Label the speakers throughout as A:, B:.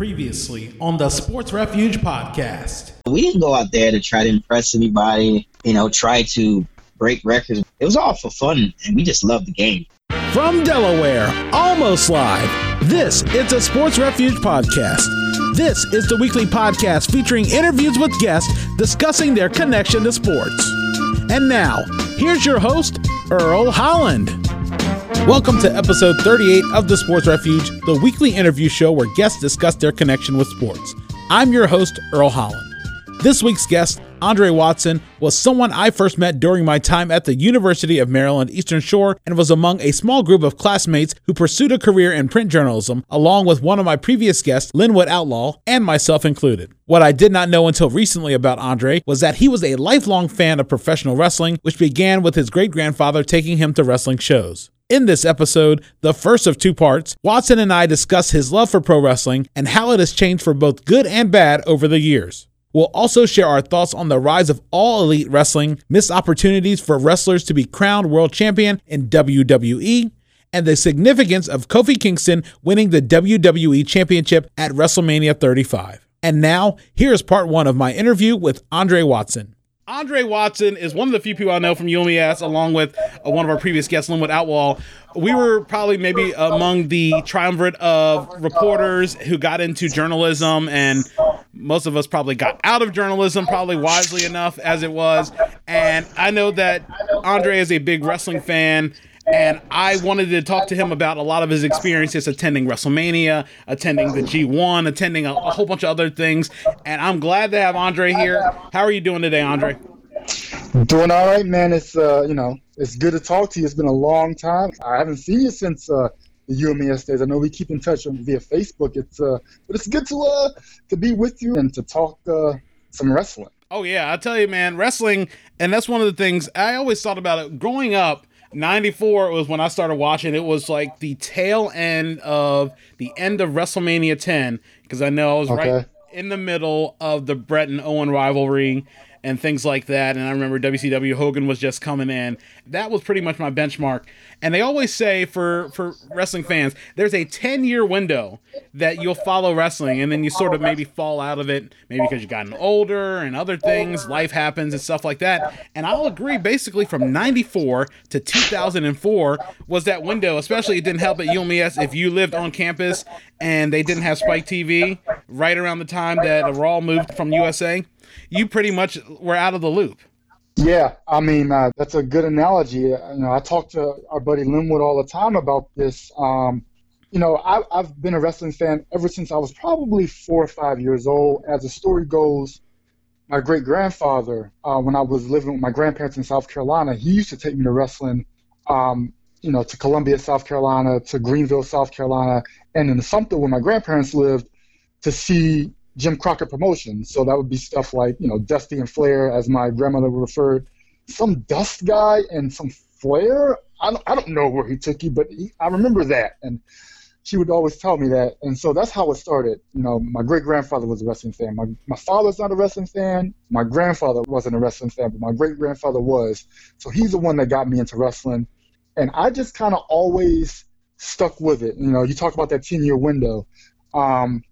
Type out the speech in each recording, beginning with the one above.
A: Previously on the Sports Refuge podcast.
B: We didn't go out there to try to impress anybody, you know, try to break records. It was all for fun, and we just loved the game.
C: From Delaware, almost live, this is the Sports Refuge podcast. This is the weekly podcast featuring interviews with guests discussing their connection to sports. And now, here's your host, Earl Holland. Welcome to episode 38 of the Sports Refuge, the weekly interview show where guests discuss their connection with sports. I'm your host, Earl Holland. This week's guest, Andre Watson, was someone I first met during my time at the University of Maryland Eastern Shore and was among a small group of classmates who pursued a career in print journalism, along with one of my previous guests, Linwood Outlaw, and myself included. What I did not know until recently about Andre was that he was a lifelong fan of professional wrestling, which began with his great grandfather taking him to wrestling shows. In this episode, the first of two parts, Watson and I discuss his love for pro wrestling and how it has changed for both good and bad over the years. We'll also share our thoughts on the rise of all elite wrestling, missed opportunities for wrestlers to be crowned world champion in WWE, and the significance of Kofi Kingston winning the WWE Championship at WrestleMania 35. And now, here's part one of my interview with Andre Watson. Andre Watson is one of the few people I know from UMES, along with uh, one of our previous guests, Linwood Outlaw. We were probably maybe among the triumvirate of reporters who got into journalism, and most of us probably got out of journalism, probably wisely enough as it was. And I know that Andre is a big wrestling fan and I wanted to talk to him about a lot of his experiences attending WrestleMania, attending the G1, attending a, a, whole bunch of other things. And I'm glad to have Andre here. How are you doing today, Andre?
D: Doing all right, man. It's uh, you know, it's good to talk to you. It's been a long time. I haven't seen you since uh, the UMES days. I know we keep in touch via Facebook. It's uh, but it's good to uh to be with you and to talk uh, some wrestling.
A: Oh yeah, I tell you, man, wrestling, and that's one of the things I always thought about it growing up 94 was when I started watching. It was like the tail end of the end of WrestleMania 10 because I know I was okay. right in the middle of the Bret and Owen rivalry and things like that. And I remember WCW Hogan was just coming in. That was pretty much my benchmark. And they always say for for wrestling fans, there's a 10 year window that you'll follow wrestling, and then you sort of maybe fall out of it, maybe because you've gotten older and other things, life happens and stuff like that. And I'll agree, basically from 94 to 2004 was that window. Especially, it didn't help at UMES if you lived on campus and they didn't have Spike TV right around the time that Raw moved from USA you pretty much were out of the loop.
D: Yeah, I mean uh, that's a good analogy. Uh, you know, I talk to our buddy Linwood all the time about this. Um, you know, I, I've been a wrestling fan ever since I was probably four or five years old. As the story goes, my great grandfather, uh, when I was living with my grandparents in South Carolina, he used to take me to wrestling. Um, you know, to Columbia, South Carolina, to Greenville, South Carolina, and in the Sumter, where my grandparents lived, to see Jim Crockett Promotions. So that would be stuff like, you know, Dusty and Flair, as my grandmother referred, some Dust guy and some Flair. I don't, I don't know where he took you, but he, I remember that. And she would always tell me that. And so that's how it started. You know, my great grandfather was a wrestling fan. My, my father's not a wrestling fan. My grandfather wasn't a wrestling fan, but my great grandfather was. So he's the one that got me into wrestling. And I just kind of always stuck with it. You know, you talk about that 10 year window. Um,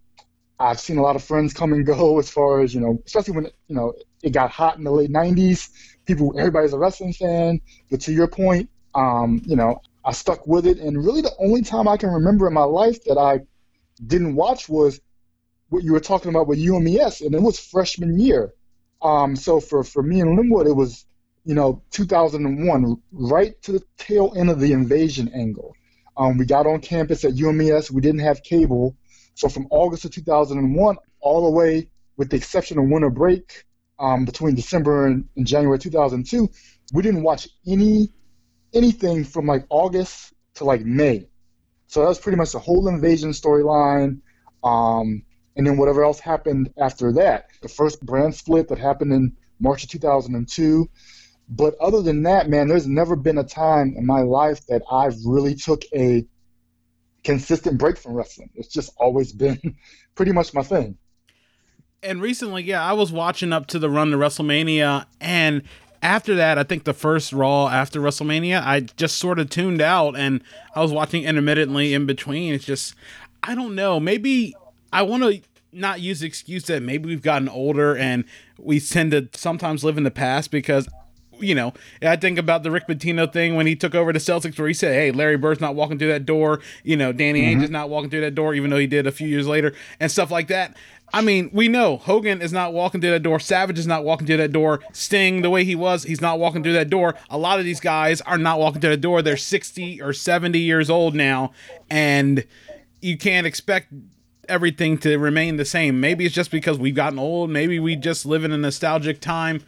D: I've seen a lot of friends come and go as far as, you know, especially when, you know, it got hot in the late 90s. People, everybody's a wrestling fan. But to your point, um, you know, I stuck with it. And really the only time I can remember in my life that I didn't watch was what you were talking about with UMES, and it was freshman year. Um, so for, for me and Linwood, it was, you know, 2001, right to the tail end of the invasion angle. Um, we got on campus at UMES. We didn't have cable. So from August of 2001 all the way, with the exception of winter break, um, between December and, and, January 2002, we didn't watch any anything from like August to like May. So that was pretty much the whole invasion storyline. Um, and then whatever else happened after that. The first brand split that happened in March of 2002. But other than that, man, there's never been a time in my life that I've really took a consistent break from wrestling. It's just always been pretty much my thing.
A: And recently, yeah, I was watching up to the run to WrestleMania, and after that, I think the first Raw after WrestleMania, I just sort of tuned out, and I was watching intermittently in between. It's just, I don't know, maybe
C: I want to not use the excuse that maybe we've gotten older and we tend to sometimes live in the past because you know, I think about the Rick Pitino thing when he took over the Celtics, where he said, "Hey, Larry Bird's not walking through that door." You know, Danny Ainge mm-hmm. is not walking through that door, even though he did a few years later, and stuff like that. I mean, we know Hogan is not walking through that door. Savage is not walking through that door. Sting, the way he was, he's not walking through that door. A lot of these guys are not walking through the door. They're 60 or 70 years old now, and you can't expect everything to remain the same. Maybe it's just because we've gotten old. Maybe we just live in a nostalgic time.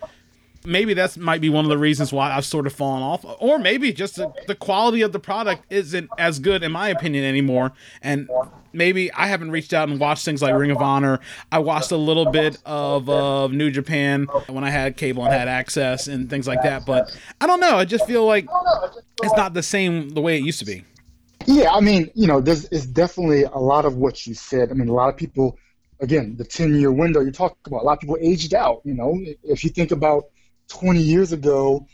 C: Maybe that's might be one of the reasons why I've sort of fallen off. Or maybe just the, the quality of the product isn't as good, in my opinion, anymore. And maybe I haven't reached out and watched things like Ring of Honor. I watched a little bit of uh, New Japan when I had cable and had access and things like that. But I don't know. I just feel like it's not the same the way it used to be.
D: Yeah, I mean, you know, there's definitely a lot of what you said. I mean, a lot of people, again, the 10 year window you talk about, a lot of people aged out. You know, if you think about 20 years ago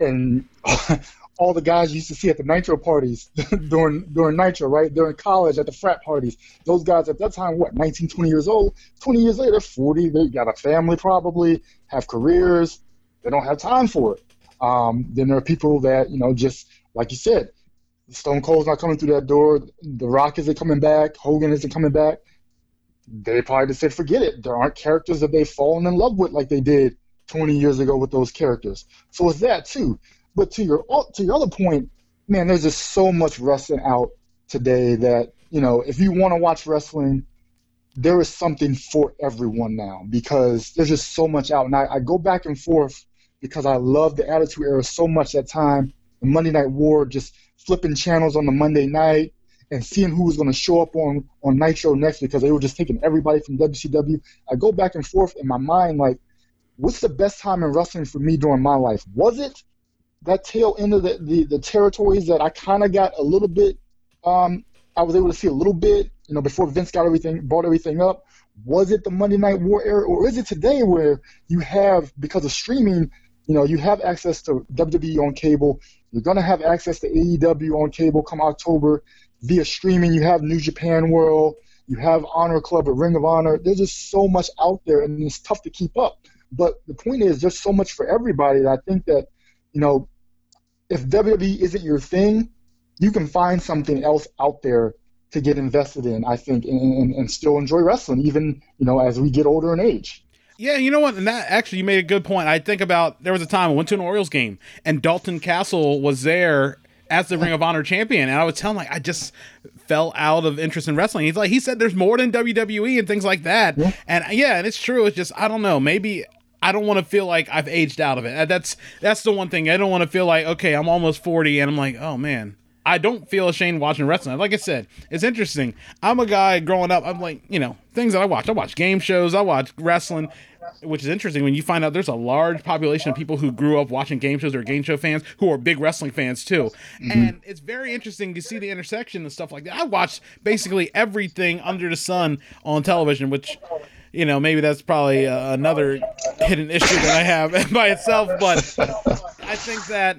D: and all the guys you used to see at the nitro parties during during nitro right? During college at the frat parties. Those guys at that time what 19 20 years old? 20 years later 40 they got a family probably have careers they don't have time for it. Um, then there are people that you know just like you said stone cold's not coming through that door the rock isn't coming back hogan isn't coming back. They probably just said forget it. There aren't characters that they've fallen in love with like they did 20 years ago with those characters. So it's that too. But to your to your other point, man, there's just so much wrestling out today that you know if you want to watch wrestling, there is something for everyone now because there's just so much out. And I, I go back and forth because I love the Attitude Era so much at time. The Monday Night War, just flipping channels on the Monday night and seeing who was going to show up on on Nitro next because they were just taking everybody from WCW. I go back and forth in my mind like what's the best time in wrestling for me during my life? Was it that tail end of the, the, the territories that I kind of got a little bit, um, I was able to see a little bit, you know, before Vince got everything, brought everything up? Was it the Monday Night War era, or is it today where you have, because of streaming, you know, you have access to WWE on cable, you're going to have access to AEW on cable come October via streaming, you have New Japan World, you have Honor Club or Ring of Honor. There's just so much out there, and it's tough to keep up. But the point is, there's so much for everybody that I think that, you know, if WWE isn't your thing, you can find something else out there to get invested in, I think, and, and, and still enjoy wrestling, even, you know, as we get older in age.
C: Yeah, you know what? And that actually, you made a good point. I think about there was a time I went to an Orioles game and Dalton Castle was there as the Ring of Honor champion, and I was telling like I just fell out of interest in wrestling. He's like he said there's more than WWE and things like that, yeah. and yeah, and it's true. It's just I don't know. Maybe I don't want to feel like I've aged out of it. That's that's the one thing. I don't want to feel like okay, I'm almost 40 and I'm like, "Oh man, I don't feel ashamed watching wrestling. Like I said, it's interesting. I'm a guy growing up, I'm like, you know, things that I watch. I watch game shows, I watch wrestling, which is interesting when you find out there's a large population of people who grew up watching game shows or game show fans who are big wrestling fans too. Mm-hmm. And it's very interesting to see the intersection and stuff like that. I watch basically everything under the sun on television, which you know, maybe that's probably uh, another hidden issue that I have by itself. But I think that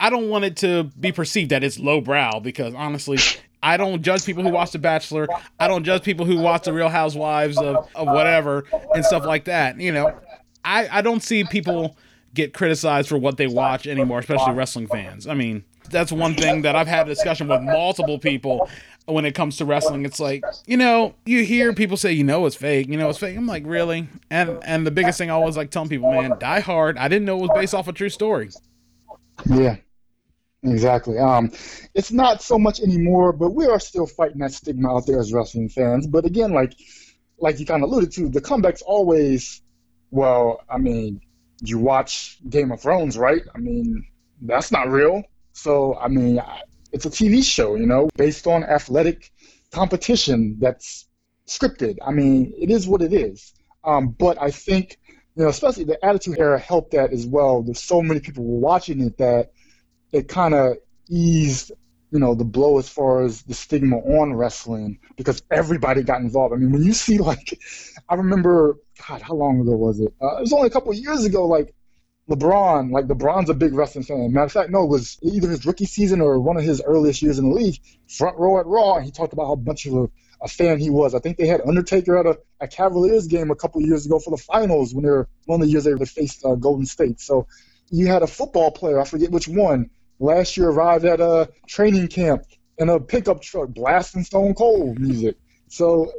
C: I don't want it to be perceived that it's lowbrow because honestly, I don't judge people who watch The Bachelor. I don't judge people who watch The Real Housewives of, of whatever and stuff like that. You know, I, I don't see people get criticized for what they watch anymore, especially wrestling fans. I mean, that's one thing that I've had a discussion with multiple people when it comes to wrestling. It's like, you know, you hear people say, you know, it's fake, you know, it's fake. I'm like, really? And and the biggest thing I always like telling people, man, Die Hard. I didn't know it was based off a true story.
D: Yeah, exactly. Um, it's not so much anymore, but we are still fighting that stigma out there as wrestling fans. But again, like like you kind of alluded to, the comeback's always, well, I mean, you watch Game of Thrones, right? I mean, that's not real. So, I mean, it's a TV show, you know, based on athletic competition that's scripted. I mean, it is what it is. Um, but I think, you know, especially the Attitude Era helped that as well. There's so many people were watching it that it kind of eased, you know, the blow as far as the stigma on wrestling because everybody got involved. I mean, when you see like, I remember, God, how long ago was it? Uh, it was only a couple years ago. Like LeBron, like LeBron's a big wrestling fan. Matter of fact, no, it was either his rookie season or one of his earliest years in the league. Front row at Raw, and he talked about how much of a, a fan he was. I think they had Undertaker at a, a Cavaliers game a couple years ago for the finals when they were one of the years they faced uh, Golden State. So you had a football player, I forget which one, last year arrived at a training camp in a pickup truck blasting Stone Cold music. So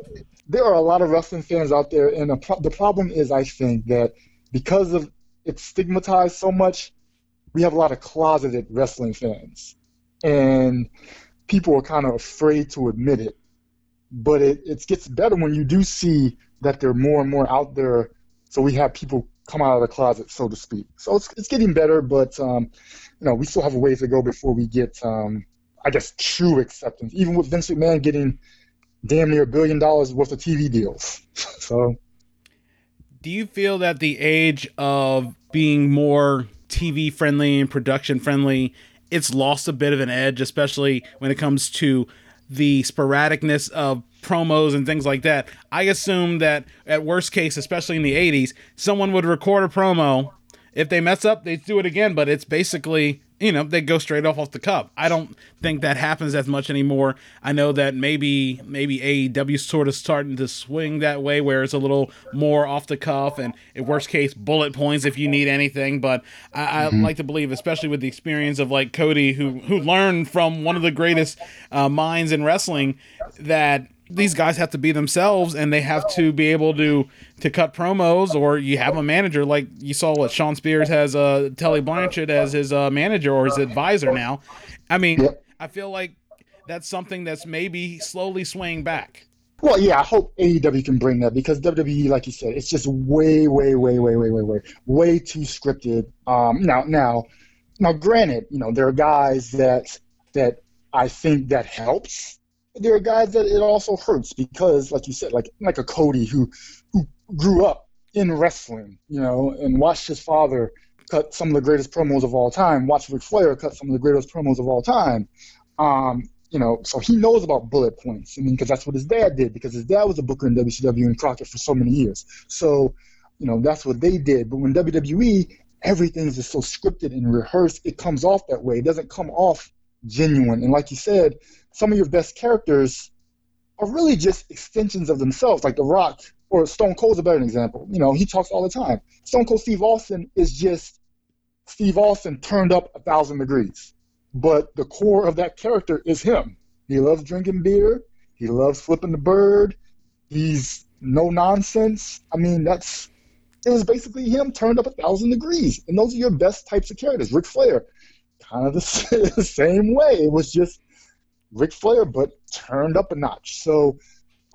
D: there are a lot of wrestling fans out there, and pro- the problem is, I think that because of it's stigmatized so much, we have a lot of closeted wrestling fans, and people are kind of afraid to admit it. But it, it gets better when you do see that there are more and more out there. So we have people come out of the closet, so to speak. So it's, it's getting better, but um, you know we still have a ways to go before we get, um, I guess, true acceptance. Even with Vince McMahon getting damn near a billion dollars worth of TV deals. so,
C: do you feel that the age of being more TV friendly and production friendly, it's lost a bit of an edge, especially when it comes to the sporadicness of promos and things like that. I assume that at worst case, especially in the 80s, someone would record a promo. If they mess up, they do it again, but it's basically you know they go straight off off the cup. I don't think that happens as much anymore. I know that maybe maybe AEW sort of starting to swing that way, where it's a little more off the cuff and in worst case bullet points if you need anything. But I, mm-hmm. Like to believe, especially with the experience of like Cody, who who learned from one of the greatest uh, minds in wrestling, that these guys have to be themselves and they have to be able to to cut promos or you have a manager like you saw what Shawn Spears has uh Tully Blanchard as his uh, manager or his advisor now. I mean, yep. I feel like that's something that's maybe slowly swaying back.
D: Well, yeah, I hope AEW can bring that because WWE, like you said, it's just way, way, way, way, way, way, way, way too scripted. Um, now, now, now, granted, you know there are guys that that I think that helps there are guys that it also hurts because, like you said, like like a Cody who who grew up in wrestling, you know, and watched his father cut some of the greatest promos of all time. Watched Ric Flair cut some of the greatest promos of all time. Um, you know, so he knows about bullet points. I mean, because that's what his dad did. Because his dad was a booker in WCW and Crockett for so many years. So, you know, that's what they did. But when WWE, everything's just so scripted and rehearsed. It comes off that way. It doesn't come off genuine. And like you said, some of your best characters are really just extensions of themselves, like The Rock or Stone Cold's a better example. You know, he talks all the time. Stone Cold Steve Austin is just Steve Austin turned up a thousand degrees. But the core of that character is him. He loves drinking beer. He loves flipping the bird. He's no nonsense. I mean, that's it was basically him turned up a thousand degrees. And those are your best types of characters. Ric Flair, kind of the same way. It was just Ric Flair, but turned up a notch. So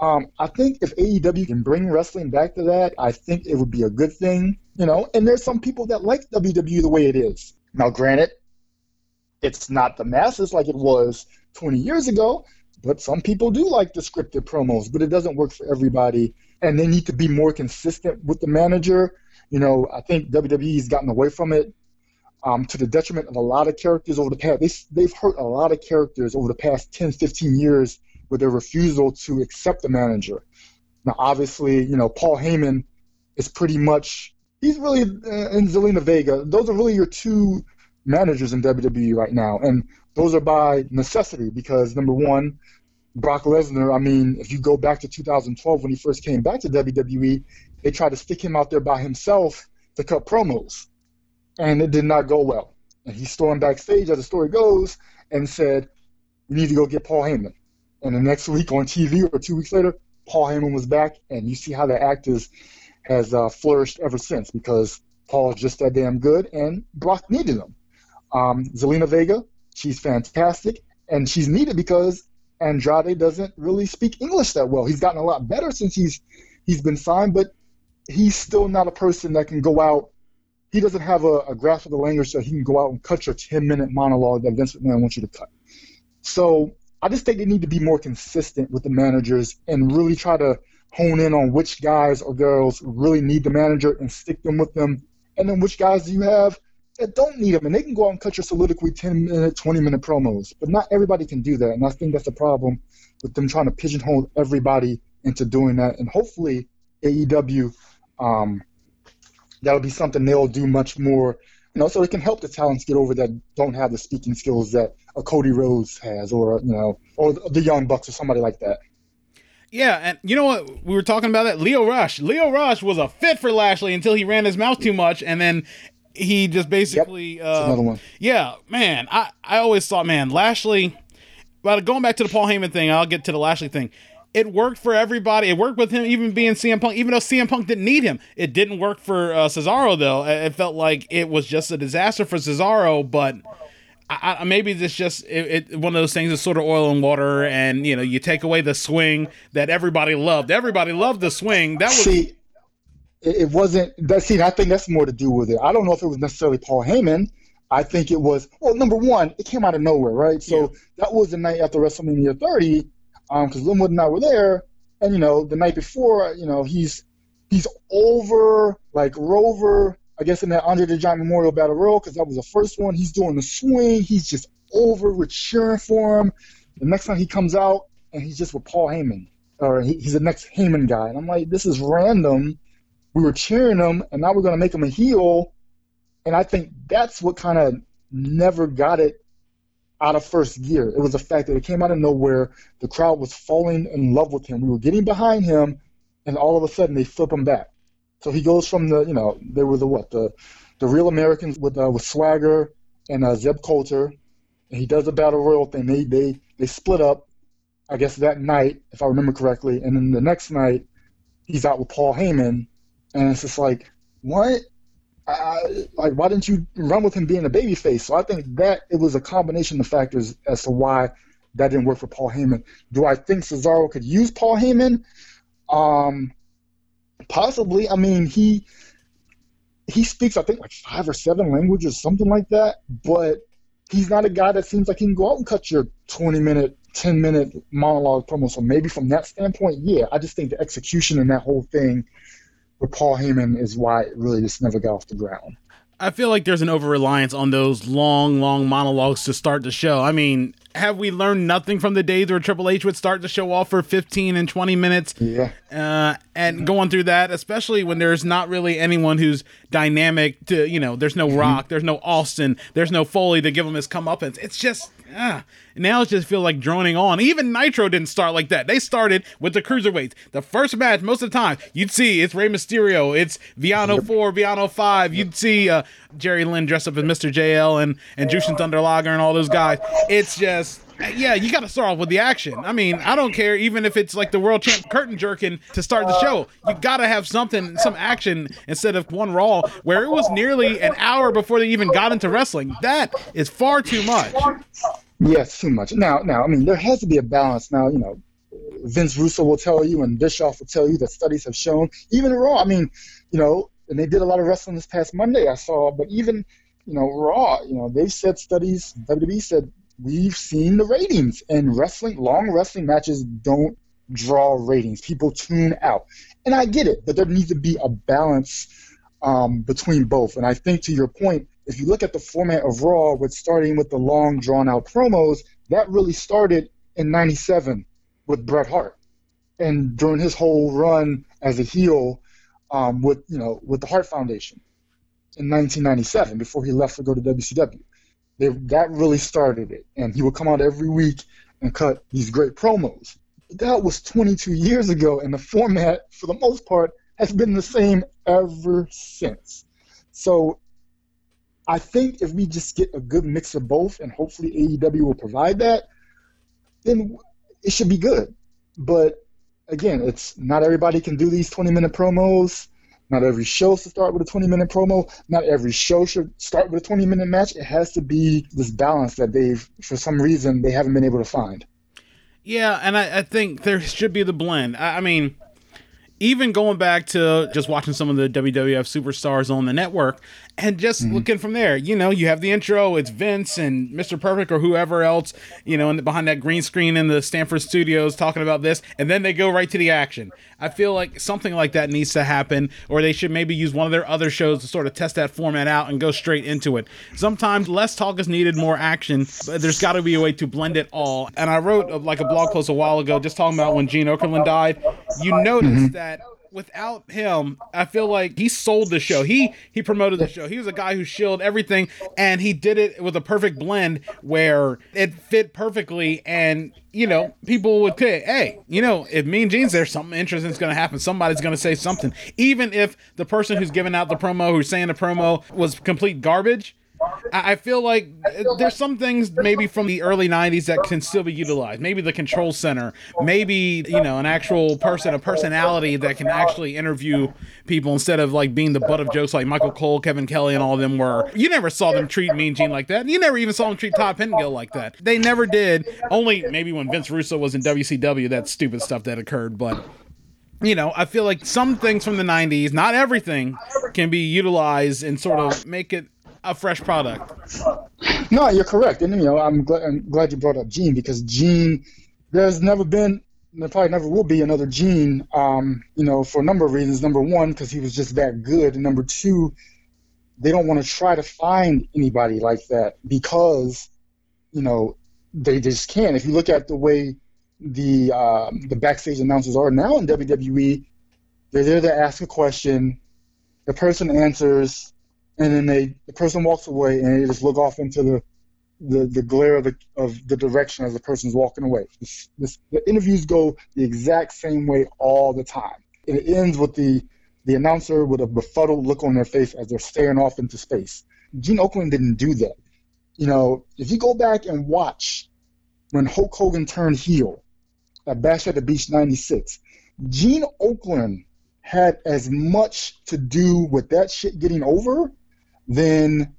D: um, I think if AEW can bring wrestling back to that, I think it would be a good thing. You know, and there's some people that like WWE the way it is. Now, granted, it's not the masses like it was 20 years ago, but some people do like the scripted promos, but it doesn't work for everybody. And they need to be more consistent with the manager. You know, I think WWE's gotten away from it um, to the detriment of a lot of characters over the past. They, they've hurt a lot of characters over the past 10, 15 years with their refusal to accept the manager. Now, obviously, you know, Paul Heyman is pretty much, he's really, uh, and Zelina Vega, those are really your two managers in WWE right now. And those are by necessity because, number one, Brock Lesnar, I mean, if you go back to 2012 when he first came back to WWE, they tried to stick him out there by himself to cut promos and it did not go well. And he stormed backstage, as the story goes, and said, "We need to go get Paul Heyman." And the next week on TV, or two weeks later, Paul Heyman was back, and you see how the act is, has uh, flourished ever since because Paul is just that damn good, and Brock needed him. Um, Zelina Vega, she's fantastic, and she's needed because Andrade doesn't really speak English that well. He's gotten a lot better since he's he's been signed, but he's still not a person that can go out he doesn't have a, a grasp of the language so he can go out and cut your 10 minute monologue that Vince McMahon wants you to cut. So I just think they need to be more consistent with the managers and really try to hone in on which guys or girls really need the manager and stick them with them. And then which guys do you have that don't need them? And they can go out and cut your soliloquy 10 minute, 20 minute promos. But not everybody can do that. And I think that's the problem with them trying to pigeonhole everybody into doing that. And hopefully AEW um, that'll be something they'll do much more, you know, so it can help the talents get over that don't have the speaking skills that a Cody Rhodes has, or you know, or the Young Bucks or somebody like that.
C: Yeah, and you know what? We were talking about that. Lio Rush. Lio Rush was a fit for Lashley until he ran his mouth too much, and then he just basically.
D: Yep. Uh, another one.
C: Yeah, man. I I always thought, man, Lashley. But going back to the Paul Heyman thing, I'll get to the Lashley thing. It worked for everybody. It worked with him, even being CM Punk, even though CM Punk didn't need him. It didn't work for uh, Cesaro, though. It felt like it was just a disaster for Cesaro, but I, I, maybe it's just it, it, one of those things is sort of oil and water, and you know, you take away the swing that everybody loved. Everybody loved the swing. That was.
D: See, it wasn't. That, see, I think that's more to do with it. I don't know if it was necessarily Paul Heyman. I think it was. Well, number one, it came out of nowhere, right? So yeah. that was the night after WrestleMania 30, because um, Linwood and I were there, and you know, the night before, you know, he's he's over like Rover I guess in that Andre the Giant Memorial Battle Royal because that was the first one. He's doing the swing. He's just over with cheering for him. The next time he comes out and he's just with Paul Heyman, or he, he's the next Heyman guy. And I'm like, this is random. We were cheering him, and now we're gonna make him a heel. And I think that's what kind of never got it out of first gear. It was the fact that it came out of nowhere. The crowd was falling in love with him. We were getting behind him, and all of a sudden they flip him back. So he goes from the, you know, there were the what the, the real Americans with uh, with Swagger and uh, Zeb Colter, and he does the battle royal thing. They they they split up, I guess that night, if I remember correctly, and then the next night he's out with Paul Heyman, and it's just like what. Like why didn't you run with him being a babyface? So I think that it was a combination of factors as to why that didn't work for Paul Heyman. Do I think Cesaro could use Paul Heyman? Um, Possibly. I mean, he he speaks I think like five or seven languages, something like that. But he's not a guy that seems like he can go out and cut your twenty minute, ten minute monologue promo. So maybe from that standpoint, yeah. I just think the execution and that whole thing with Paul Heyman is why it really just never got off the ground.
C: I feel like there's an over reliance on those long, long monologues to start the show. I mean, have we learned nothing from the days where Triple H would start the show off for 15 and 20 minutes?
D: Yeah.
C: Uh, and going through that, especially when there's not really anyone who's dynamic to, you know, there's no mm-hmm. Rock, there's no Austin, there's no Foley to give him his comeuppance. It's just, ah, now it just feels like droning on. Even Nitro didn't start like that. They started with the cruiserweights. The first match, most of the time, you'd see it's Rey Mysterio, it's Villano 4, Villano 5. You'd see uh, Jerry Lynn dressed up as Mr. JL and, and Jushin Thunder Liger and all those guys. It's just Uh, yeah, you got to start off with the action. I mean, I don't care even if it's like the world champ curtain jerking to start the show. You got to have something, some action instead of one Raw where it was nearly an hour before they even got into wrestling. That is far too much.
D: Yes, too much. Now, now, I mean, there has to be a balance. Now, you know, Vince Russo will tell you, and Bischoff will tell you that studies have shown, even Raw. I mean, you know, and they did a lot of wrestling this past Monday. I saw, but even you know, Raw, you know, they've said studies. WWE said we've seen the ratings, and wrestling, long wrestling matches don't draw ratings. People tune out, and I get it, but there needs to be a balance um, between both. And I think to your point, if you look at the format of Raw, with starting with the long, drawn-out promos, that really started in '97 with Bret Hart, and during his whole run as a heel um, with you know with the Hart Foundation in 1997 before he left to go to WCW. They, that really started it. And he would come out every week and cut these great promos. That was 22 years ago, and the format, for the most part, has been the same ever since. So I think if we just get a good mix of both, and hopefully AEW will provide that, then it should be good. But again, it's not everybody can do these 20 minute promos. Not every show should start with a 20 minute promo. Not every show should start with a 20 minute match. It has to be this balance that they've, for some reason, they haven't been able to find.
C: Yeah, and I, I think there should be the blend. I, I mean, even going back to just watching some of the WWF superstars on the network and just mm-hmm. looking from there, you know, you have the intro, it's Vince and Mr. Perfect or whoever else, you know, and behind that green screen in the Stamford studios talking about this, and then they go right to the action. I feel like something like that needs to happen, or they should maybe use one of their other shows to sort of test that format out and go straight into it. Sometimes less talk is needed, more action, but there's got to be a way to blend it all. And I wrote uh, like a blog post a while ago just talking about when Gene Okerlund died. You notice mm-hmm. that without him, I feel like he sold the show. He he promoted the show. He was a guy who shielded everything, and he did it with a perfect blend where it fit perfectly. And you know, people would say, "Hey, you know, if Mean Gene's there, something interesting is going to happen. Somebody's going to say something." Even if the person who's giving out the promo, who's saying the promo, was complete garbage I feel like there's some things maybe from the early 90s that can still be utilized. Maybe the control center, maybe, you know, an actual person, a personality that can actually interview people instead of like being the butt of jokes like Michael Cole, Kevin Kelly, and all of them were. You never saw them treat Mean Gene like that. You never even saw them treat Todd Pettengill like that. They never did. Only maybe when Vince Russo was in WCW, that stupid stuff that occurred. But you know, I feel like some things from the 90s, not everything, can be utilized and sort of make it a fresh product.
D: No, you're correct, and you know I'm glad, I'm glad you brought up Gene because Gene, there's never been, there probably never will be another Gene. Um, you know, for a number of reasons. Number one, because he was just that good, and number two, they don't want to try to find anybody like that because, you know, they just can't. If you look at the way the um, the backstage announcers are now in WWE, they're there to ask a question, the person answers, and then they the person walks away and they just look off into the the, the glare of the of the direction as the person's walking away. This, this, the interviews go the exact same way all the time. It ends with the the announcer with a befuddled look on their face as they're staring off into space. Gene Okerlund didn't do that. You know, if you go back and watch when Hulk Hogan turned heel at Bash at the Beach '96, Gene Okerlund had as much to do with that shit getting over than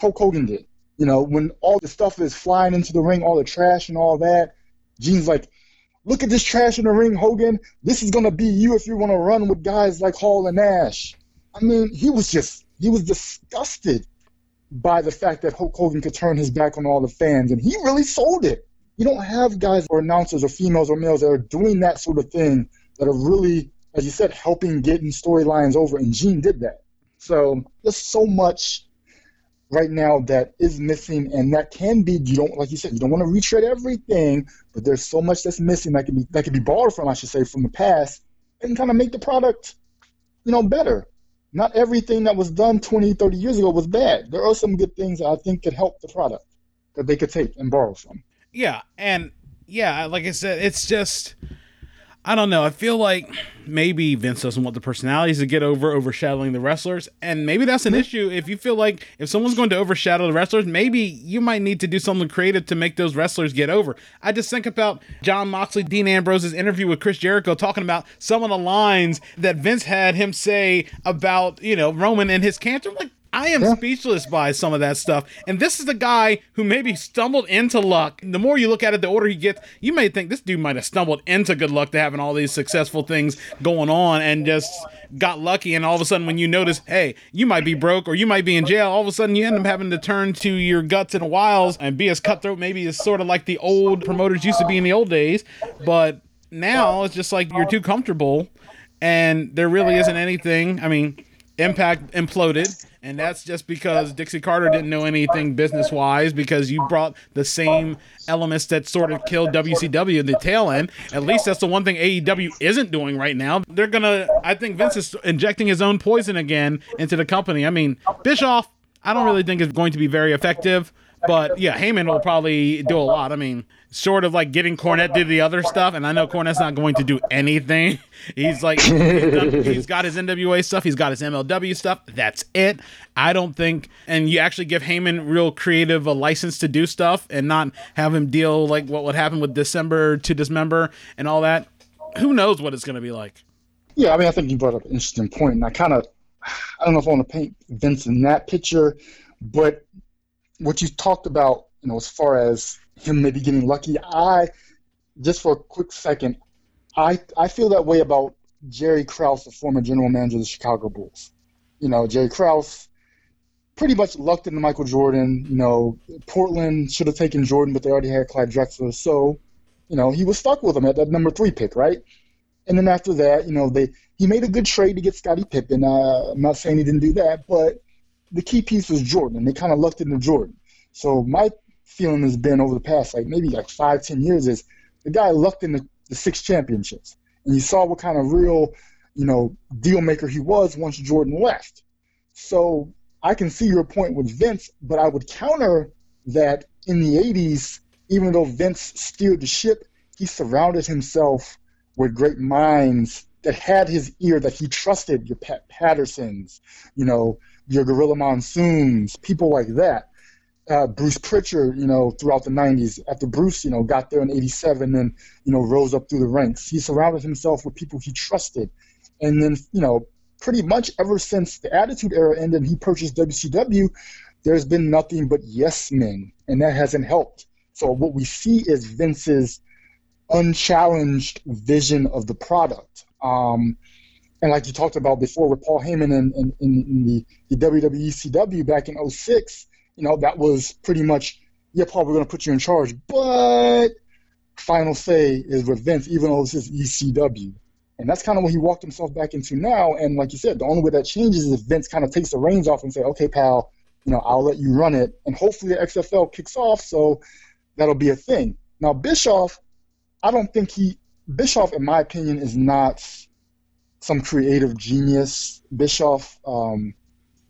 D: Hulk Hogan did. You know, when all the stuff is flying into the ring, all the trash and all that, Gene's like, look at this trash in the ring, Hogan. This is gonna be you if you want to run with guys like Hall and Nash. I mean, he was just he was disgusted by the fact that Hulk Hogan could turn his back on all the fans, and he really sold it. You don't have guys or announcers or females or males that are doing that sort of thing that are really, as you said, helping getting storylines over, and Gene did that. So there's so much right now that is missing, and that can be you don't like you said you don't want to retread everything, but there's so much that's missing that can be that can be borrowed from I should say from the past and kind of make the product you know better. Not everything that was done 20, 30 years ago was bad. There are some good things that I think could help the product that they could take and borrow from.
C: Yeah, and yeah, like I said, it's just I don't know. I feel like maybe Vince doesn't want the personalities to get over overshadowing the wrestlers, and maybe that's an mm-hmm. issue. If you feel like if someone's going to overshadow the wrestlers, maybe you might need to do something creative to make those wrestlers get over. I just think about Jon Moxley, Dean Ambrose's interview with Chris Jericho, talking about some of the lines that Vince had him say about you know Roman and his cancer. Like I am yeah. speechless by some of that stuff. And this is the guy who maybe stumbled into luck. The more you look at it, the order he gets, you may think this dude might have stumbled into good luck to having all these successful things going on and just got lucky. And all of a sudden, when you notice, hey, you might be broke or you might be in jail, all of a sudden you end up having to turn to your guts and wiles and be as cutthroat, maybe as sort of like the old promoters used to be in the old days. But now it's just like you're too comfortable and there really isn't anything. I mean, Impact imploded, and that's just because Dixie Carter didn't know anything business wise because you brought the same elements that sort of killed WCW in the tail end. At least that's the one thing AEW isn't doing right now. They're gonna, I think Vince is injecting his own poison again into the company. I mean, Bischoff, I don't really think is going to be very effective. But yeah, Heyman will probably do a lot. I mean, sort of like getting Cornette to do the other stuff, and I know Cornette's not going to do anything. He's like he's got his NWA stuff, he's got his MLW stuff. That's it. I don't think, and you actually give Heyman real creative a license to do stuff, and not have him deal like what would happen with December to Dismember and all that. Who knows what it's going to be like?
D: Yeah, I mean, I think you brought up an interesting point, and I kind of, I don't know if I want to paint Vince in that picture, but what you talked about, you know, as far as him maybe getting lucky, I just for a quick second, I I feel that way about Jerry Krause, the former general manager of the Chicago Bulls. You know, Jerry Krause pretty much lucked into Michael Jordan. You know, Portland should have taken Jordan, but they already had Clyde Drexler, so you know he was stuck with them at that number three pick, right? And then after that, you know, they he made a good trade to get Scottie Pippen. Uh, I'm not saying he didn't do that, but the key piece was Jordan, and they kind of lucked into Jordan. So my feeling has been over the past like maybe like five, ten years is the guy lucked into the six championships, and you saw what kind of real, you know, deal maker he was once Jordan left. So I can see your point with Vince, but I would counter that in the 80s, even though Vince steered the ship, he surrounded himself with great minds that had his ear, that he trusted, your Pat Pattersons, you know, your Gorilla Monsoons, people like that. Uh, Bruce Pritchard, you know, throughout the 90s, after Bruce, you know, got there in 87 and, you know, rose up through the ranks. He surrounded himself with people he trusted. And then, you know, pretty much ever since the Attitude Era ended he purchased WCW, there's been nothing but yes men, and that hasn't helped. So what we see is Vince's unchallenged vision of the product. Um, and like you talked about before with Paul Heyman in, in, in the, the WWE CW back in 06, you know, that was pretty much, yeah, Paul, we're going to put you in charge. But final say is with Vince, even though this is ECW. And that's kind of what he walked himself back into now. And like you said, the only way that changes is if Vince kind of takes the reins off and say, okay, pal, you know, I'll let you run it. And hopefully the XFL kicks off, so that'll be a thing. Now, Bischoff, I don't think he, Bischoff, in my opinion, is not some creative genius. Bischoff um,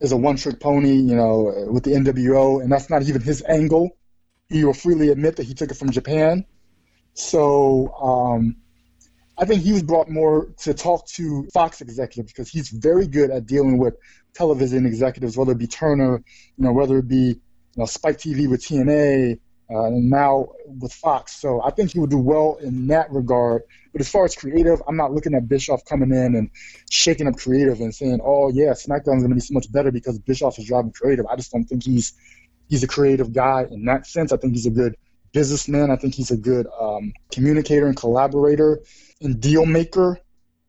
D: is a one-trick pony, you know, with the NWO, and that's not even his angle. He will freely admit that he took it from Japan. So um, I think he was brought more to talk to Fox executives because he's very good at dealing with television executives, whether it be Turner, you know, whether it be you know Spike TV with TNA, uh, and now with Fox. So I think he would do well in that regard. But as far as creative, I'm not looking at Bischoff coming in and shaking up creative and saying, "Oh yeah, SmackDown's going to be so much better because Bischoff is driving creative." I just don't think he's he's a creative guy in that sense. I think he's a good businessman. I think he's a good um, communicator and collaborator and deal maker,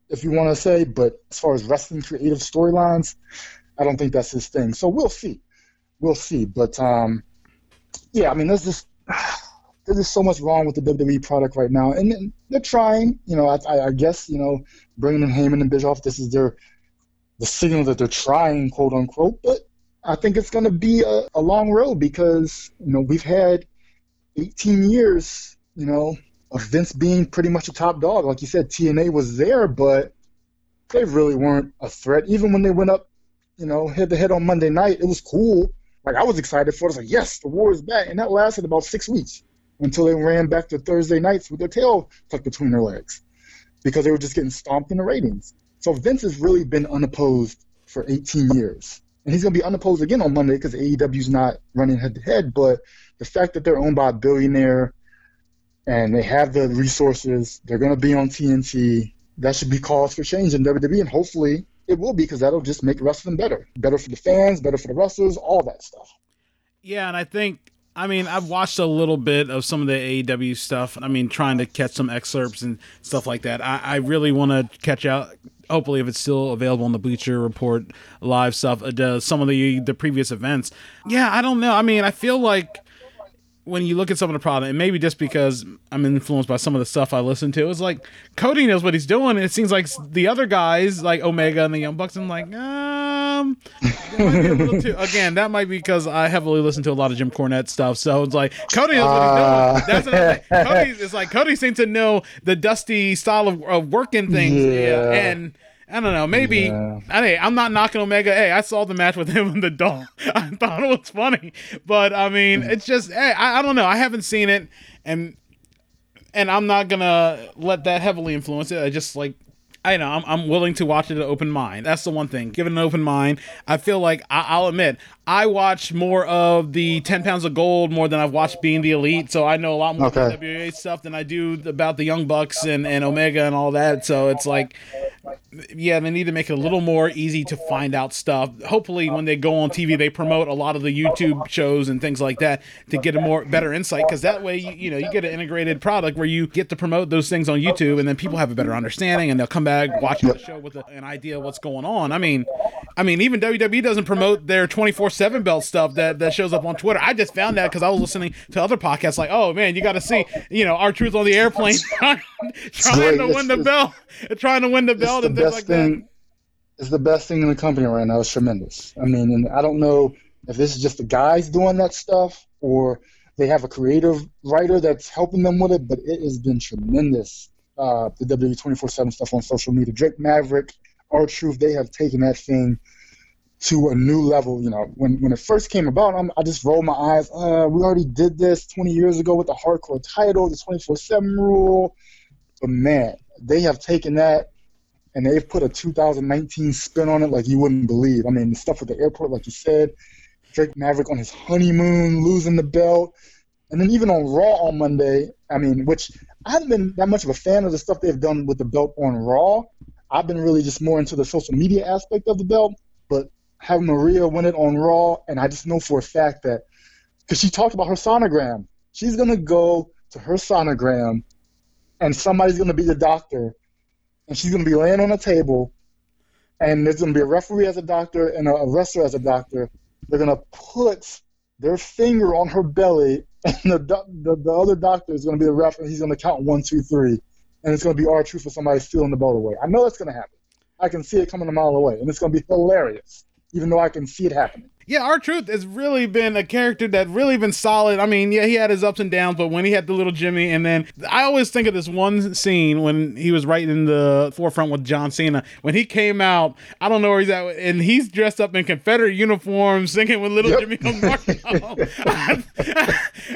D: if you want to say. But as far as wrestling creative storylines, I don't think that's his thing. So we'll see. We'll see. But um, yeah, I mean, there's just there's just so much wrong with the WWE product right now, and they're trying. You know, I, I guess you know, bringing in Heyman and Bischoff, this is their the signal that they're trying, quote unquote. But I think it's going to be a, a long road because you know we've had 18 years, you know, of Vince being pretty much a top dog. Like you said, TNA was there, but they really weren't a threat. Even when they went up, you know, head to head on Monday night, it was cool. Like I was excited for it. I was like, yes, the war is back. And that lasted about six weeks until they ran back to Thursday nights with their tail tucked between their legs because they were just getting stomped in the ratings. So Vince has really been unopposed for 18 years. And he's going to be unopposed again on Monday because AEW's not running head to head. But the fact that they're owned by a billionaire and they have the resources. They're going to be on TNT. That should be cause for change in WWE, and hopefully it will be because that'll just make wrestling better, better for the fans, better for the wrestlers, all that stuff.
C: Yeah, and I think I mean, I've watched a little bit of some of the AEW stuff. I mean, trying to catch some excerpts and stuff like that. I, I really want to catch out. Hopefully, if it's still available on the Bleacher Report live stuff, uh, some of the the previous events. Yeah, I don't know. I mean, I feel like when you look at some of the problem, and maybe just because I'm influenced by some of the stuff I listen to, it's like Cody knows what he's doing. And it seems like the other guys, like Omega and the Young Bucks, I'm like, um, too, again, that might be because I heavily listen to a lot of Jim Cornette stuff. So it's like Cody knows what he's doing. Uh. That's another Cody is like Cody seems to know the dusty style of, of working things, yeah. and I don't know. Maybe yeah. hey, I'm not knocking Omega. Hey, I saw the match with him and the doll. I thought it was funny, but I mean, it's just hey, I, I don't know. I haven't seen it, and and I'm not gonna let that heavily influence it. I just like I know I'm, I'm willing to watch it at an open mind. That's the one thing. Give it an open mind. I feel like I, will admit I watch more of the Ten Pounds of Gold more than I've watched Being the Elite. So I know a lot more okay. WA stuff than I do about the Young Bucks and, and Omega and all that. So it's like yeah, they need to make it a little more easy to find out stuff. Hopefully, when they go on TV, they promote a lot of the YouTube shows and things like that to get a more better insight. Because that way, you, you know, you get an integrated product where you get to promote those things on YouTube, and then people have a better understanding, and they'll come back watching the show with a, an idea of what's going on. I mean, I mean, even WWE doesn't promote their twenty four seven belt stuff that that shows up on Twitter. I just found that because I was listening to other podcasts, like, oh man, you got to see, you know, R-Truth on the airplane trying, trying to win the belt, trying to win the belt and things like
D: thing, that. It's the best thing in the company right now. It's tremendous. I mean, and I don't know if this is just the guys doing that stuff or they have a creative writer that's helping them with it, but it has been tremendous. Uh, the WWE 24 7 stuff on social media. Drake Maverick R-Truth, they have taken that thing to a new level. You know, when when it first came about, I'm, i just rolled my eyes. Uh, we already did this 20 years ago with the hardcore title, the 24/7 rule. But man, they have taken that and they've put a 2019 spin on it like you wouldn't believe. I mean, the stuff with the airport, like you said, Drake Maverick on his honeymoon, losing the belt, and then even on Raw on Monday. I mean, which I haven't been that much of a fan of the stuff they've done with the belt on Raw. I've been really just more into the social media aspect of the belt, but having Maria win it on Raw, and I just know for a fact that because she talked about her sonogram, she's gonna go to her sonogram, and somebody's gonna be the doctor, and she's gonna be laying on a table, and there's gonna be a referee as a doctor and a, wrestler as a doctor. They're gonna put their finger on her belly, and the the, the other doctor is gonna be the ref, and he's gonna count one, two, three, and it's gonna be R-Truth for somebody stealing the belt away. I know that's gonna happen. I can see it coming a mile away, and it's gonna be hilarious even though I can see it happening
C: yeah, R-Truth has really been a character that really been solid. I mean, yeah, he had his ups and downs, but when he had the little Jimmy, and then I always think of this one scene when he was right in the forefront with John Cena when he came out. I don't know where he's at, and he's dressed up in Confederate uniform, singing with little yep. Jimmy I,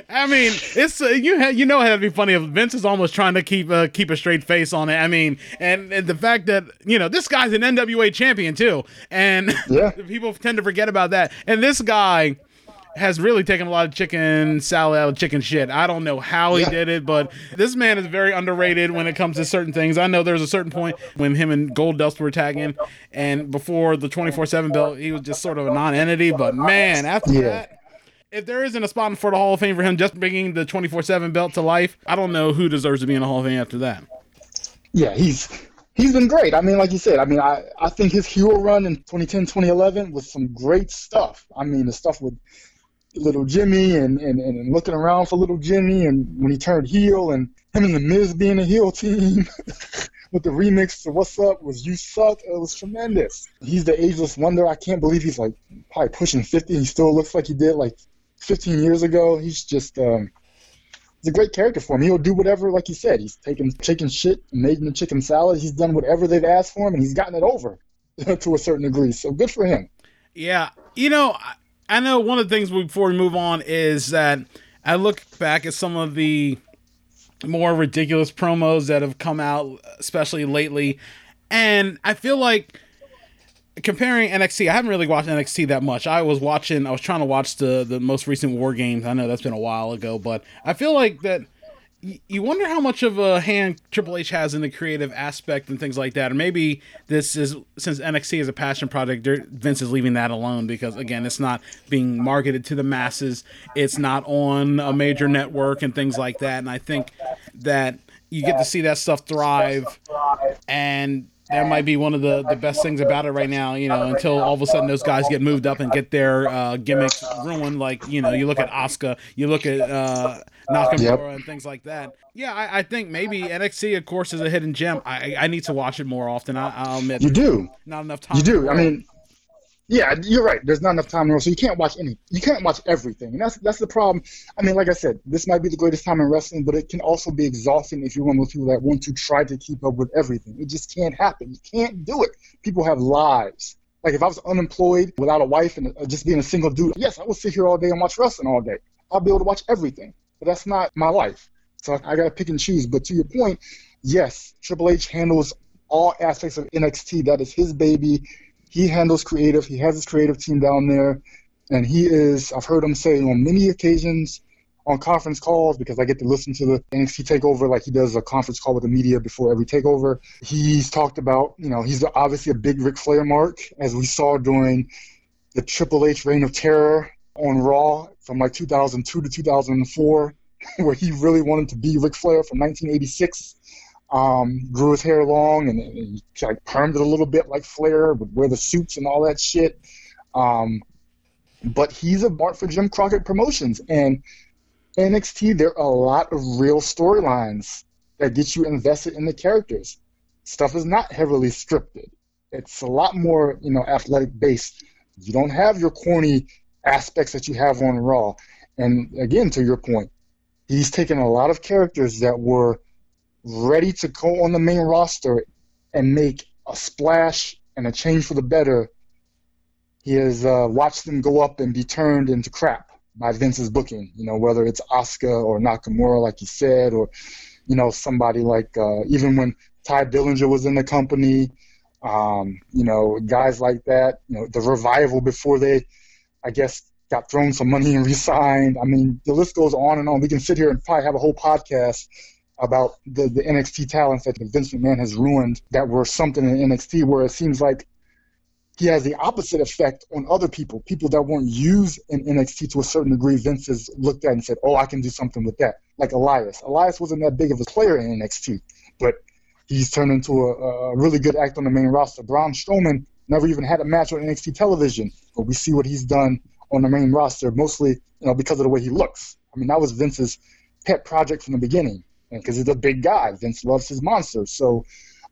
C: I mean, it's uh, you ha- you know it had to be funny if Vince is almost trying to keep uh, keep a straight face on it. I mean, and, and the fact that you know this guy's an NWA champion too, and yeah. people tend to forget about that. And this guy has really taken a lot of chicken salad out of chicken shit. I don't know how he yeah. did it, but this man is very underrated when it comes to certain things. I know there's a certain point when him and Gold Dust were tagging, and before the 24 7 belt, he was just sort of a non entity. But man, after yeah. that, if there isn't a spot for the Hall of Fame for him just bringing the 24 7 belt to life, I don't know who deserves to be in the Hall of Fame after that.
D: Yeah, he's he's been great. I mean, like you said, I mean, I, I think his hero run in 2010, 2011 was some great stuff. I mean, the stuff with little Jimmy and, and, and looking around for little Jimmy and when he turned heel and him and the Miz being a heel team with the remix to What's Up was You Suck. It was tremendous. He's the ageless wonder. I can't believe he's like probably pushing 50. and He still looks like he did like 15 years ago. He's just, um, it's a great character for him. He'll do whatever, like you said. He's taken chicken shit, made in the chicken salad. He's done whatever they've asked for him, and he's gotten it over to a certain degree. So good for him.
C: Yeah, you know, I know one of the things before we move on is that I look back at some of the more ridiculous promos that have come out, especially lately, and I feel like comparing NXT, I haven't really watched NXT that much. I was watching, I was trying to watch the the most recent War Games. I know that's been a while ago, but I feel like that. You wonder how much of a hand Triple H has in the creative aspect and things like that, or maybe this is since NXT is a passion project, Vince is leaving that alone because again, it's not being marketed to the masses, it's not on a major network and things like that. And I think that you get to see that stuff thrive, and that might be one of the, the best things about it right now, you know, until all of a sudden those guys get moved up and get their uh, gimmicks ruined. Like, you know, you look at Asuka, you look at uh, Nakamura yep. and things like that. Yeah, I, I, think maybe NXT, of course, is a hidden gem. I, I need to watch it more often. I, will admit.
D: You do.
C: Not enough time.
D: You do. I mean, yeah, you're right. There's not enough time in so you can't watch any. You can't watch everything, and that's that's the problem. I mean, like I said, this might be the greatest time in wrestling, but it can also be exhausting if you're one of those people that want to try to keep up with everything. It just can't happen. You can't do it. People have lives. Like if I was unemployed without a wife and uh, just being a single dude, yes, I would sit here all day and watch wrestling all day. I'll be able to watch everything, but that's not my life. So I got to pick and choose. But to your point, yes, Triple H handles all aspects of NXT. That is his baby he handles creative. He has his creative team down there, and he is. I've heard him say on many occasions on conference calls because I get to listen to the NXT takeover like he does a conference call with the media before every takeover. He's talked about, you know, he's obviously a big Ric Flair mark, as we saw during the Triple H reign of terror on Raw from like 2002 to 2004, where he really wanted to be Ric Flair from 1986 um, grew his hair long and, and like permed it a little bit like Flair, would wear the suits and all that shit. Um, but he's a Bart for Jim Crockett Promotions and NXT. There are a lot of real storylines that get you invested in the characters. Stuff is not heavily scripted. It's a lot more, you know, athletic based. You don't have your corny aspects that you have on Raw. And again, to your point, he's taken a lot of characters that were ready to go on the main roster and make a splash and a change for the better, he has uh, watched them go up and be turned into crap by Vince's booking. You know, whether it's Asuka or Nakamura, like you said, or you know somebody like uh, even when Tye Dillinger was in the company, um, you know, guys like that. You know, the revival before they, I guess, got thrown some money and resigned. I mean, the list goes on and on. We can sit here and probably have a whole podcast about the, the NXT talents that Vince McMahon has ruined that were something in NXT where it seems like he has the opposite effect on other people, people that weren't used in NXT to a certain degree. Vince has looked at and said, "Oh, I can do something with that." Like Elias. Elias wasn't that big of a player in NXT, but he's turned into a, a really good act on the main roster. Braun Strowman never even had a match on NXT television, but we see what he's done on the main roster, mostly you know because of the way he looks. I mean, that was Vince's pet project from the beginning, because he's a big guy. Vince loves his monsters, so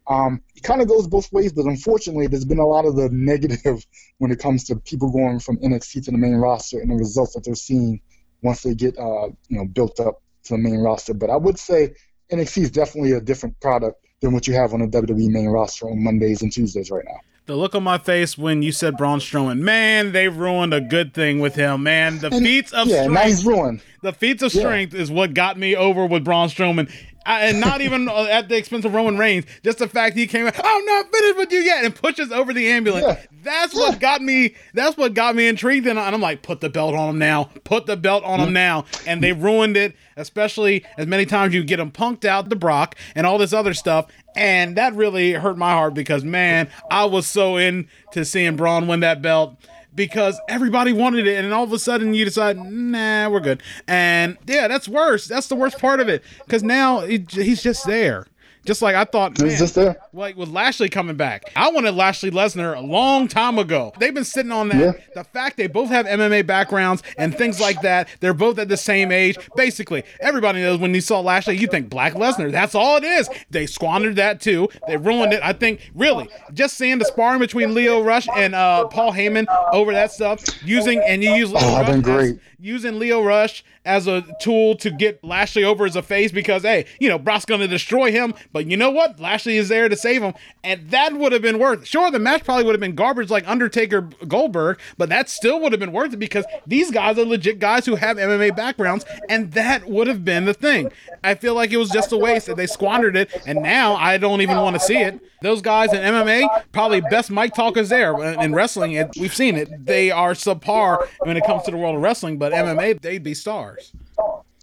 D: um, it kind of goes both ways, but unfortunately, there's been a lot of the negative when it comes to people going from NXT to the main roster and the results that they're seeing once they get uh, you know built up to the main roster. But I would say NXT is definitely a different product than what you have on the WWE main roster on Mondays and Tuesdays right now
C: the look on my face when you said Braun Strowman. Man, they ruined a good thing with him. Man, the and, feats of
D: yeah, strength. he's ruined.
C: The feats of strength is what got me over with Braun Strowman and not even uh, at the expense of Roman Reigns. Just the fact he came, out, I'm not finished with you yet, and pushes over the ambulance. Yeah. That's what got me. That's what got me intrigued, and I'm like, put the belt on him now. Put the belt on him now, and they ruined it. Especially as many times you get him punked out the Brock and all this other stuff, and that really hurt my heart because man, I was so into seeing Braun win that belt because everybody wanted it, and all of a sudden you decide, nah, we're good. And yeah, that's worse. That's the worst part of it because now he's just there. Just like I thought, man, just there. like with Lashley coming back, I wanted Lashley Lesnar a long time ago. They've been sitting on that. Yeah. The fact they both have MMA backgrounds and things like that. They're both at the same age. Basically, everybody knows when you saw Lashley, you think Black Lesnar. That's all it is. They squandered that too. They ruined it. I think really just seeing the sparring between Lio Rush and uh, Paul Heyman over that stuff, using and you use oh, Rush been great. As, using Lio Rush as a tool to get Lashley over as a face because hey, you know Brock's gonna destroy him, but you know what? Lashley is there to save him, and that would have been worth. Sure, the match probably would have been garbage like Undertaker Goldberg, but that still would have been worth it because these guys are legit guys who have MMA backgrounds, and that would have been the thing. I feel like it was just a waste that they squandered it, and now I don't even want to see it. Those guys in MMA, probably best mic talkers there in wrestling. And we've seen it; they are subpar when it comes to the world of wrestling. But MMA, they'd be stars.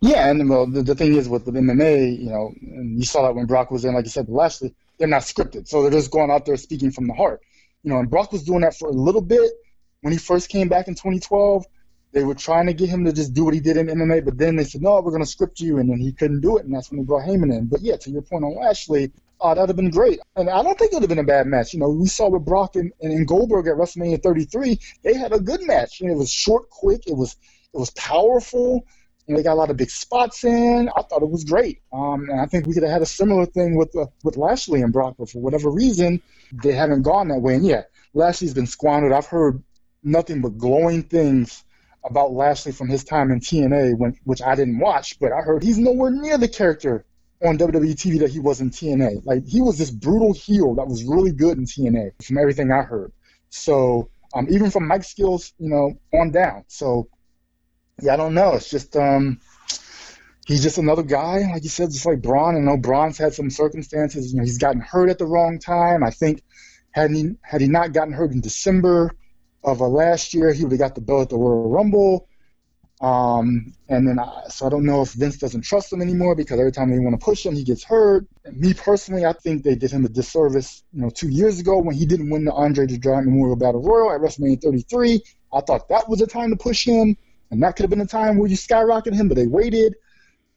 D: Yeah, and well, the, the thing is with the MMA, you know, and you saw that when Brock was in, like you said, Lashley, they're not scripted, so they're just going out there speaking from the heart. You know, and Brock was doing that for a little bit when he first came back in 2012. They were trying to get him to just do what he did in MMA, but then they said, no, we're going to script you, and then he couldn't do it, and that's when they brought Heyman in. But yeah, to your point on Lashley, uh, that'd have been great. And I don't think it would have been a bad match. You know, we saw with Brock and, and, Goldberg at WrestleMania 33, they had a good match. You know, it was short, quick, it was it was powerful. You know, they got a lot of big spots in. I thought it was great. Um, and I think we could have had a similar thing with uh, with Lashley and Brock, but for whatever reason, they haven't gone that way. And Lashley's been squandered. I've heard nothing but glowing things about Lashley from his time in TNA, when, which I didn't watch, but I heard he's nowhere near the character on WWE TV that he was in TNA. Like he was this brutal heel that was really good in TNA, from everything I heard. So um, even from mic skills, you know, on down. So yeah, I don't know. It's just um, he's just another guy, like you said, just like Braun. I know Braun's had some circumstances. You know, he's gotten hurt at the wrong time. I think had he had he not gotten hurt in December of uh, last year, he would have got the belt at the Royal Rumble. Um, and then, I, so I don't know if Vince doesn't trust him anymore because every time they want to push him, he gets hurt. And me personally, I think they did him a disservice. You know, two years ago when he didn't win the Andre the Giant Memorial Battle Royal at WrestleMania 33, I thought that was the time to push him. And that could have been a time where you skyrocketed him, but they waited.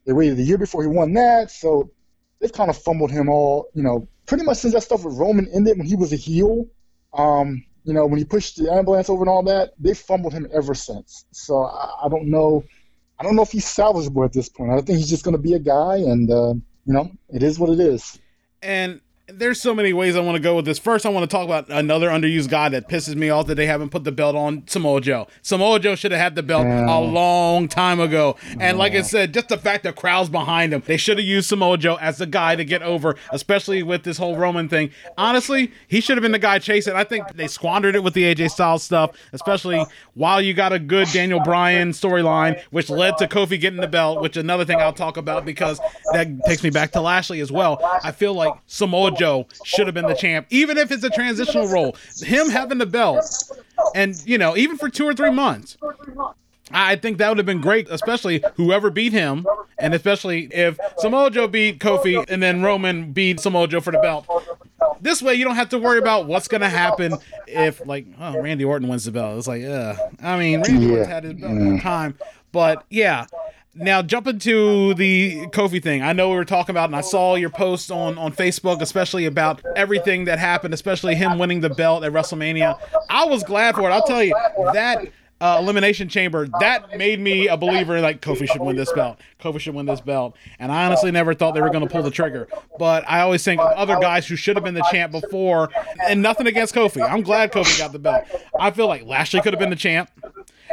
D: They waited a year before he won that. So they've kind of fumbled him all, you know, pretty much since that stuff with Roman ended when he was a heel. Um, you know, when he pushed the ambulance over and all that, they fumbled him ever since. So I, I don't know. I don't know if he's salvageable at this point. I think he's just going to be a guy, and uh, you know, it is what it is.
C: And there's so many ways I want to go with this. First, I want to talk about another underused guy that pisses me off that they haven't put the belt on Samoa Joe. Samoa Joe should have had the belt a long time ago. And like I said, just the fact that crowd's behind him, they should have used Samoa Joe as the guy to get over, especially with this whole Roman thing. Honestly, he should have been the guy chasing. I think they squandered it with the AJ Styles stuff, especially while you got a good Daniel Bryan storyline, which led to Kofi getting the belt, which another thing I'll talk about because that takes me back to Lashley as well. I feel like Samoa Joe should have been the champ, even if it's a transitional role. Him having the belt, and you know, even for two or three months. I think that would have been great, especially whoever beat him, and especially if Samoa Joe beat Kofi and then Roman beat Samoa Joe for the belt. This way, you don't have to worry about what's going to happen if, like, oh, Randy Orton wins the belt. It's like, yeah. I mean, Randy
D: Yeah.
C: Orton's had his belt a time, but yeah. Now jumping to the Kofi thing, I know we were talking about, and I saw your post on on Facebook, especially about everything that happened, especially him winning the belt at WrestleMania. I was glad for it. I'll tell you that uh, elimination chamber that made me a believer like Kofi should win this belt. Kofi should win this belt. And I honestly never thought they were going to pull the trigger. But I always think of other guys who should have been the champ before. And nothing against Kofi. I'm glad Kofi got the belt. I feel like Lashley could have been the champ.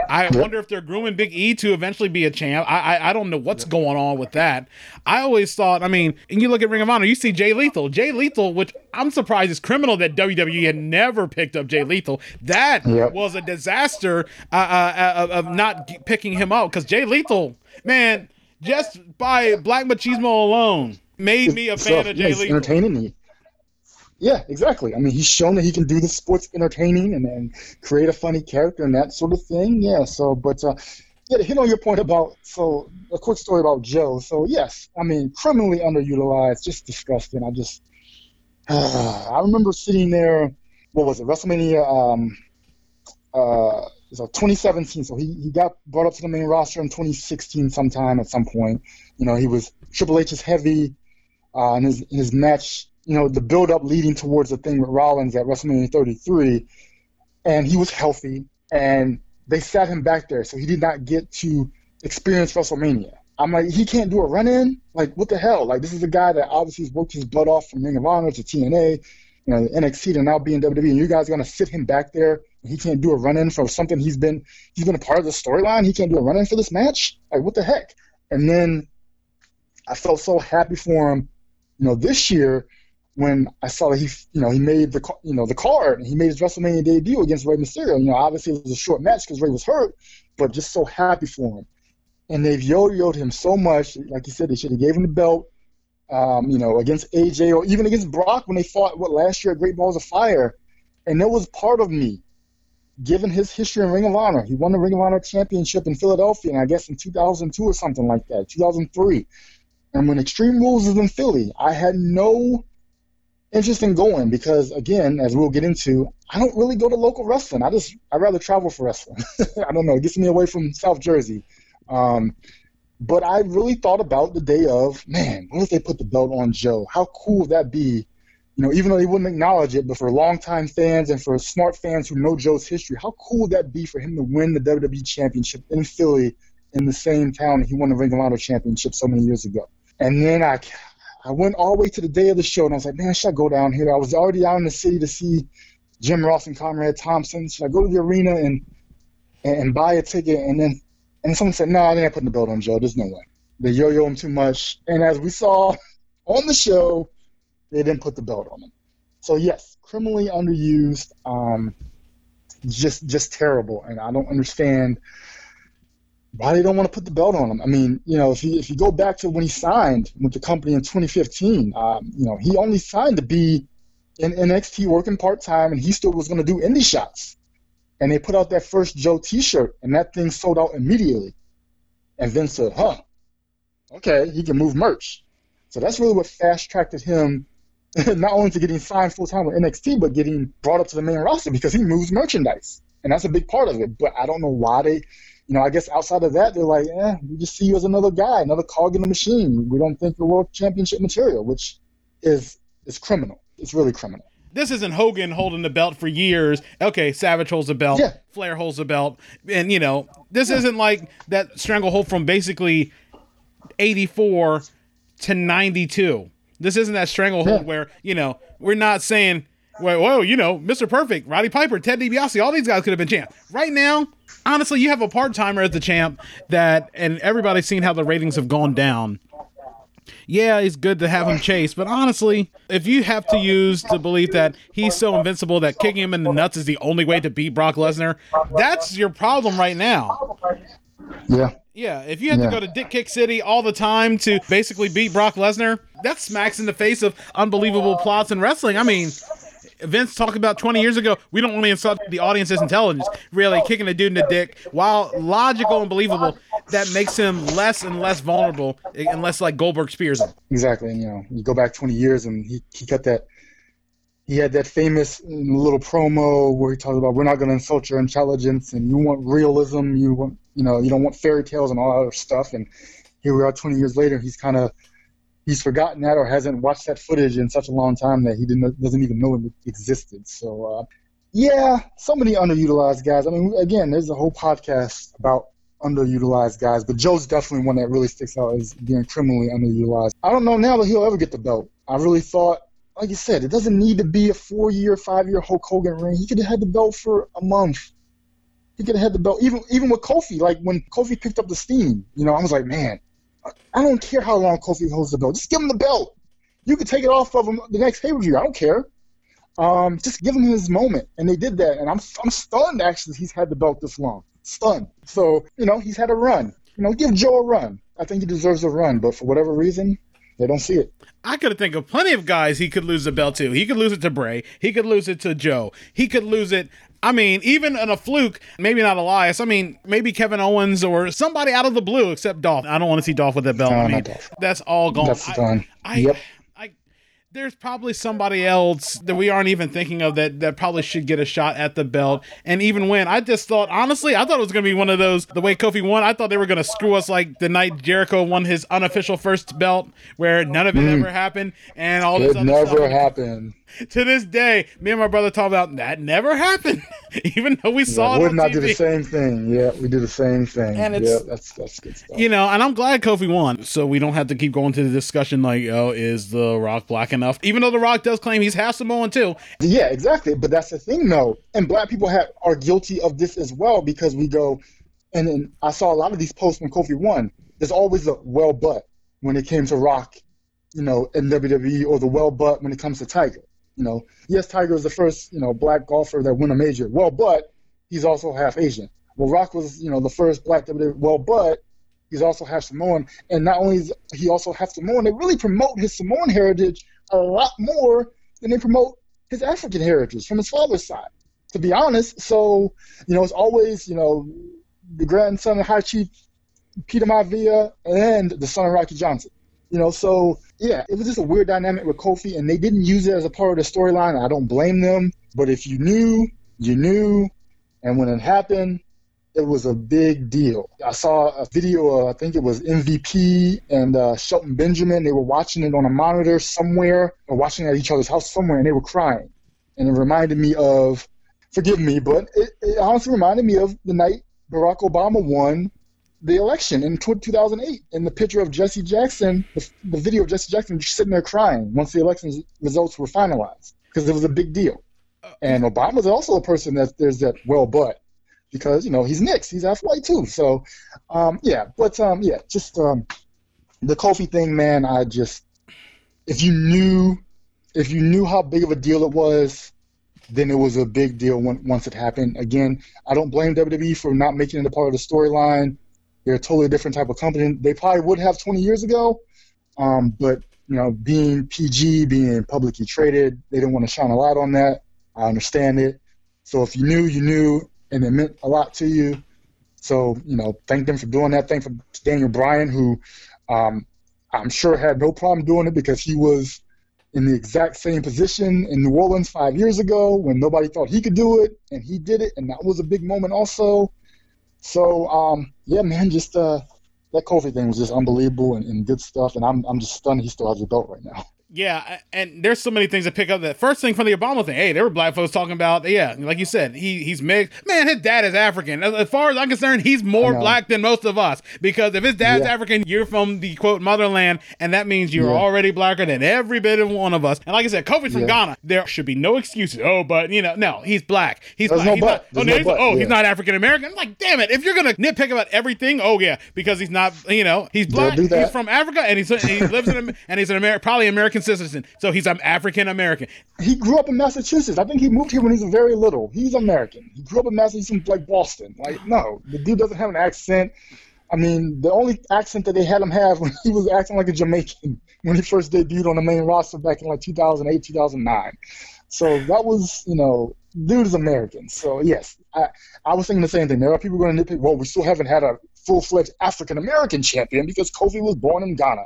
C: I wonder if they're grooming Big E to eventually be a champ. I, I I don't know what's going on with that. I always thought, I mean, and you look at Ring of Honor, you see Jay Lethal. Jay Lethal, which I'm surprised is criminal that WWE had never picked up Jay Lethal. That
D: Yep.
C: was a disaster uh, uh, uh, of not g- picking him up because Jay Lethal, man, just by Black Machismo alone, made me a fan
D: So,
C: of Jay
D: he's
C: Lethal.
D: entertaining. He, yeah, exactly. I mean, he's shown that he can do the sports entertaining and, and create a funny character and that sort of thing. Yeah. So, but uh, yeah, to hit on your point about so a quick story about Joe. So yes, I mean, criminally underutilized, just disgusting. I just I remember sitting there. What was it? WrestleMania. Um, uh, so 2017. So he, he got brought up to the main roster in 2016 sometime at some point. You know, he was Triple H's heavy uh, in his in his match. You know, the build up leading towards the thing with Rollins at WrestleMania 33, and he was healthy, and they sat him back there, so he did not get to experience WrestleMania. I'm like, he can't do a run in. Like, what the hell? Like, this is a guy that obviously has worked his butt off from Ring of Honor to TNA, you know, NXT to now be in WWE, and you guys are gonna sit him back there. He can't do a run in for something he's been he's been a part of the storyline. He can't do a run in for this match. Like, what the heck? And then I felt so happy for him, you know, this year when I saw that he, you know, he made the, you know, the card and he made his WrestleMania debut against Rey Mysterio. You know, obviously it was a short match because Rey was hurt, but just so happy for him. And they've yo-yoed him so much. Like you said, they should have gave him the belt. Um, you know, against AJ or even against Brock when they fought what last year at Great Balls of Fire, and that was part of me. Given his history in Ring of Honor, he won the Ring of Honor championship in Philadelphia, and I guess in 2002 or something like that, 2003. And when Extreme Rules was in Philly, I had no interest in going because, again, as we'll get into, I don't really go to local wrestling. I just I rather travel for wrestling. I don't know, it gets me away from South Jersey. Um, but I really thought about the day of, man, what if they put the belt on Joe? How cool would that be? You know, even though they wouldn't acknowledge it, but for longtime fans and for smart fans who know Joe's history, how cool would that be for him to win the WWE Championship in Philly in the same town he won the Ring of Honor Championship so many years ago? And then I, I went all the way to the day of the show, and I was like, man, should I go down here? I was already out in the city to see Jim Ross and Conrad Thompson. Should I go to the arena and and, and buy a ticket? And then and someone said, no, they're not putting the belt on Joe. There's no way. They yo-yo him too much. And as we saw on the show, they didn't put the belt on him. So yes, criminally underused, um, just just terrible. And I don't understand why they don't want to put the belt on him. I mean, you know, if you if you go back to when he signed with the company in 2015, um, you know, he only signed to be in NXT working part time, and he still was going to do indie shots. And they put out that first Joe T-shirt, and that thing sold out immediately. And Vince said, "Huh, okay, he can move merch." So that's really what fast tracked him, not only to getting signed full time with NXT, but getting brought up to the main roster because he moves merchandise, and that's a big part of it. But I don't know why they, you know, I guess outside of that, they're like, "Eh, we just see you as another guy, another cog in the machine. We don't think you're world championship material," which is is criminal. It's really criminal.
C: This isn't Hogan holding the belt for years. Okay, Savage holds the belt.
D: Yeah.
C: Flair holds the belt. And, you know, this isn't like that stranglehold from basically 84 to 92. This isn't that stranglehold
D: Yeah.
C: where you know we're not saying, well, whoa, you know, Mr. Perfect, Roddy Piper, Ted DiBiase, all these guys could have been champ. Right now, honestly, you have a part timer as the champ that, and everybody's seen how the ratings have gone down. Yeah, it's good to have him chase, but honestly, if you have to use the belief that he's so invincible that kicking him in the nuts is the only way to beat Brock Lesnar, that's your problem right now.
D: Yeah.
C: Yeah, if you have
D: Yeah.
C: to go to Dick Kick City all the time to basically beat Brock Lesnar, that smacks in the face of unbelievable plots in wrestling. I mean, Vince talked about 20 years ago, we don't want to insult the audience's intelligence. Really, kicking a dude in the dick, while logical and believable, that makes him less and less vulnerable unless, like, Goldberg spears him.
D: Exactly. And, you know, you go back 20 years and he, he got that, he had that famous uh, little promo where he talked about, we're not going to insult your intelligence and you want realism. You want, you know, you don't want fairy tales and all that other stuff. And here we are 20 years later. He's kind of, he's forgotten that or hasn't watched that footage in such a long time that he didn't, doesn't even know it existed. So, uh, yeah, so many underutilized guys. I mean, again, there's a whole podcast about underutilized guys, but Joe's definitely one that really sticks out as being criminally underutilized. I don't know now that he'll ever get the belt. I really thought, like you said, it doesn't need to be a four-year, five-year Hulk Hogan reign. He could have had the belt for a month. He could have had the belt, even even with Kofi. Like when Kofi picked up the steam, you know, I was like, man, I don't care how long Kofi holds the belt. Just give him the belt. You can take it off of him the next pay-per-view. I don't care. Um, just give him his moment, and they did that. And I'm I'm stunned actually he's had the belt this long. Stunned. So you know he's had a run. You know, give Joe a run. I think he deserves a run, but for whatever reason, they don't see it.
C: I could think of plenty of guys he could lose the belt to. He could lose it to Bray. He could lose it to Joe. He could lose it. I mean, even in a fluke, maybe not Elias. I mean, maybe Kevin Owens or somebody out of the blue, except Dolph. I don't want to see Dolph with that belt.
D: No,
C: I mean,
D: Dolph.
C: that's all gone.
D: That's
C: I-
D: done.
C: I,
D: Yep.
C: There's probably somebody else that we aren't even thinking of that that probably should get a shot at the belt and even win. I just thought, honestly, I thought it was going to be one of those. The way Kofi won, I thought they were going to screw us like the night Jericho won his unofficial first belt, where none of it ever happened, and all this
D: Mm. It
C: other
D: never
C: stuff.
D: happened.
C: To this day, me and my brother talk about that never happened, even though we saw
D: Yeah,
C: it
D: Wood and I did the same thing. Yeah, we did the same thing.
C: And it's-
D: yeah, that's that's good stuff.
C: You know, and I'm glad Kofi won, so we don't have to keep going to the discussion like, oh, is The Rock black enough? Even though The Rock does claim he's half Samoan too.
D: Yeah, exactly. But that's the thing, though. And black people have, are guilty of this as well because we go, and then I saw a lot of these posts when Kofi won. There's always a well but when it came to Rock, you know, in WWE, or the well but when it comes to Tiger. You know, yes, Tiger is the first, you know, black golfer that won a major. Well, but he's also half Asian. Well, Rock was, you know, the first black WWE. Well, but he's also half Samoan, and not only is he also half Samoan, they really promote his Samoan heritage a lot more than they promote his African heritage from his father's side. To be honest, so you know, it's always you know the grandson of High Chief Peter Maivia and the son of Rocky Johnson. You know, so yeah, it was just a weird dynamic with Kofi, and they didn't use it as a part of the storyline. I don't blame them, but if you knew, you knew, and when it happened, it was a big deal. I saw a video, of, I think it was MVP and uh, Shelton Benjamin. They were watching it on a monitor somewhere, or watching at each other's house somewhere, and they were crying. And it reminded me of, forgive me, but it, it honestly reminded me of the night Barack Obama won the election in tw- 2008. And the picture of Jesse Jackson, the, the video of Jesse Jackson just sitting there crying once the election results were finalized, because it was a big deal. And Obama's also a person that there's that well but because you know he's mixed, he's half white too. So um, yeah, but um, yeah, just um, the Kofi thing, man. I just if you knew if you knew how big of a deal it was, then it was a big deal when, once it happened. Again, I don't blame WWE for not making it a part of the storyline. They're a totally different type of company. They probably would have 20 years ago, um, but you know, being PG, being publicly traded, they didn't want to shine a light on that. I understand it. So if you knew, you knew, and it meant a lot to you. So you know, thank them for doing that. Thank for Daniel Bryan, who um, I'm sure had no problem doing it because he was in the exact same position in New Orleans five years ago when nobody thought he could do it, and he did it, and that was a big moment also. So um, yeah, man, just uh, that Kofi thing was just unbelievable and, and good stuff, and I'm I'm just stunned he still has the belt right now.
C: Yeah, and there's so many things to pick up. That first thing from the Obama thing, hey, there were black folks talking about, yeah, like you said, he he's mixed. Man, his dad is African. As, as far as I'm concerned, he's more black than most of us because if his dad's
D: Yeah.
C: African, you're from the quote motherland, and that means you're
D: Yeah.
C: already blacker than every bit of one of us. And like I said, Kofi's from
D: Yeah.
C: Ghana. There should be no excuses. Oh, but you know, no, he's black. He's
D: There's
C: black.
D: no
C: he's not, oh, no, he's, oh, he's not African American. I'm like, damn it! If you're gonna nitpick about everything, oh yeah, because he's not, you know, he's black. He's from Africa, and he's he lives in and he's an American, probably American So he's an African American.
D: He grew up in Massachusetts. I think he moved here when he was very little. He's American. He grew up in Massachusetts, like Boston. Like, no, the dude doesn't have an accent. I mean, the only accent that they had him have when he was acting like a Jamaican when he first debuted on the main roster back in like 2008, 2009. So that was, you know, dude is American. So yes, I, I was thinking the same thing. There are people going to nitpick. Well, we still haven't had a full-fledged African American champion because Kofi was born in Ghana.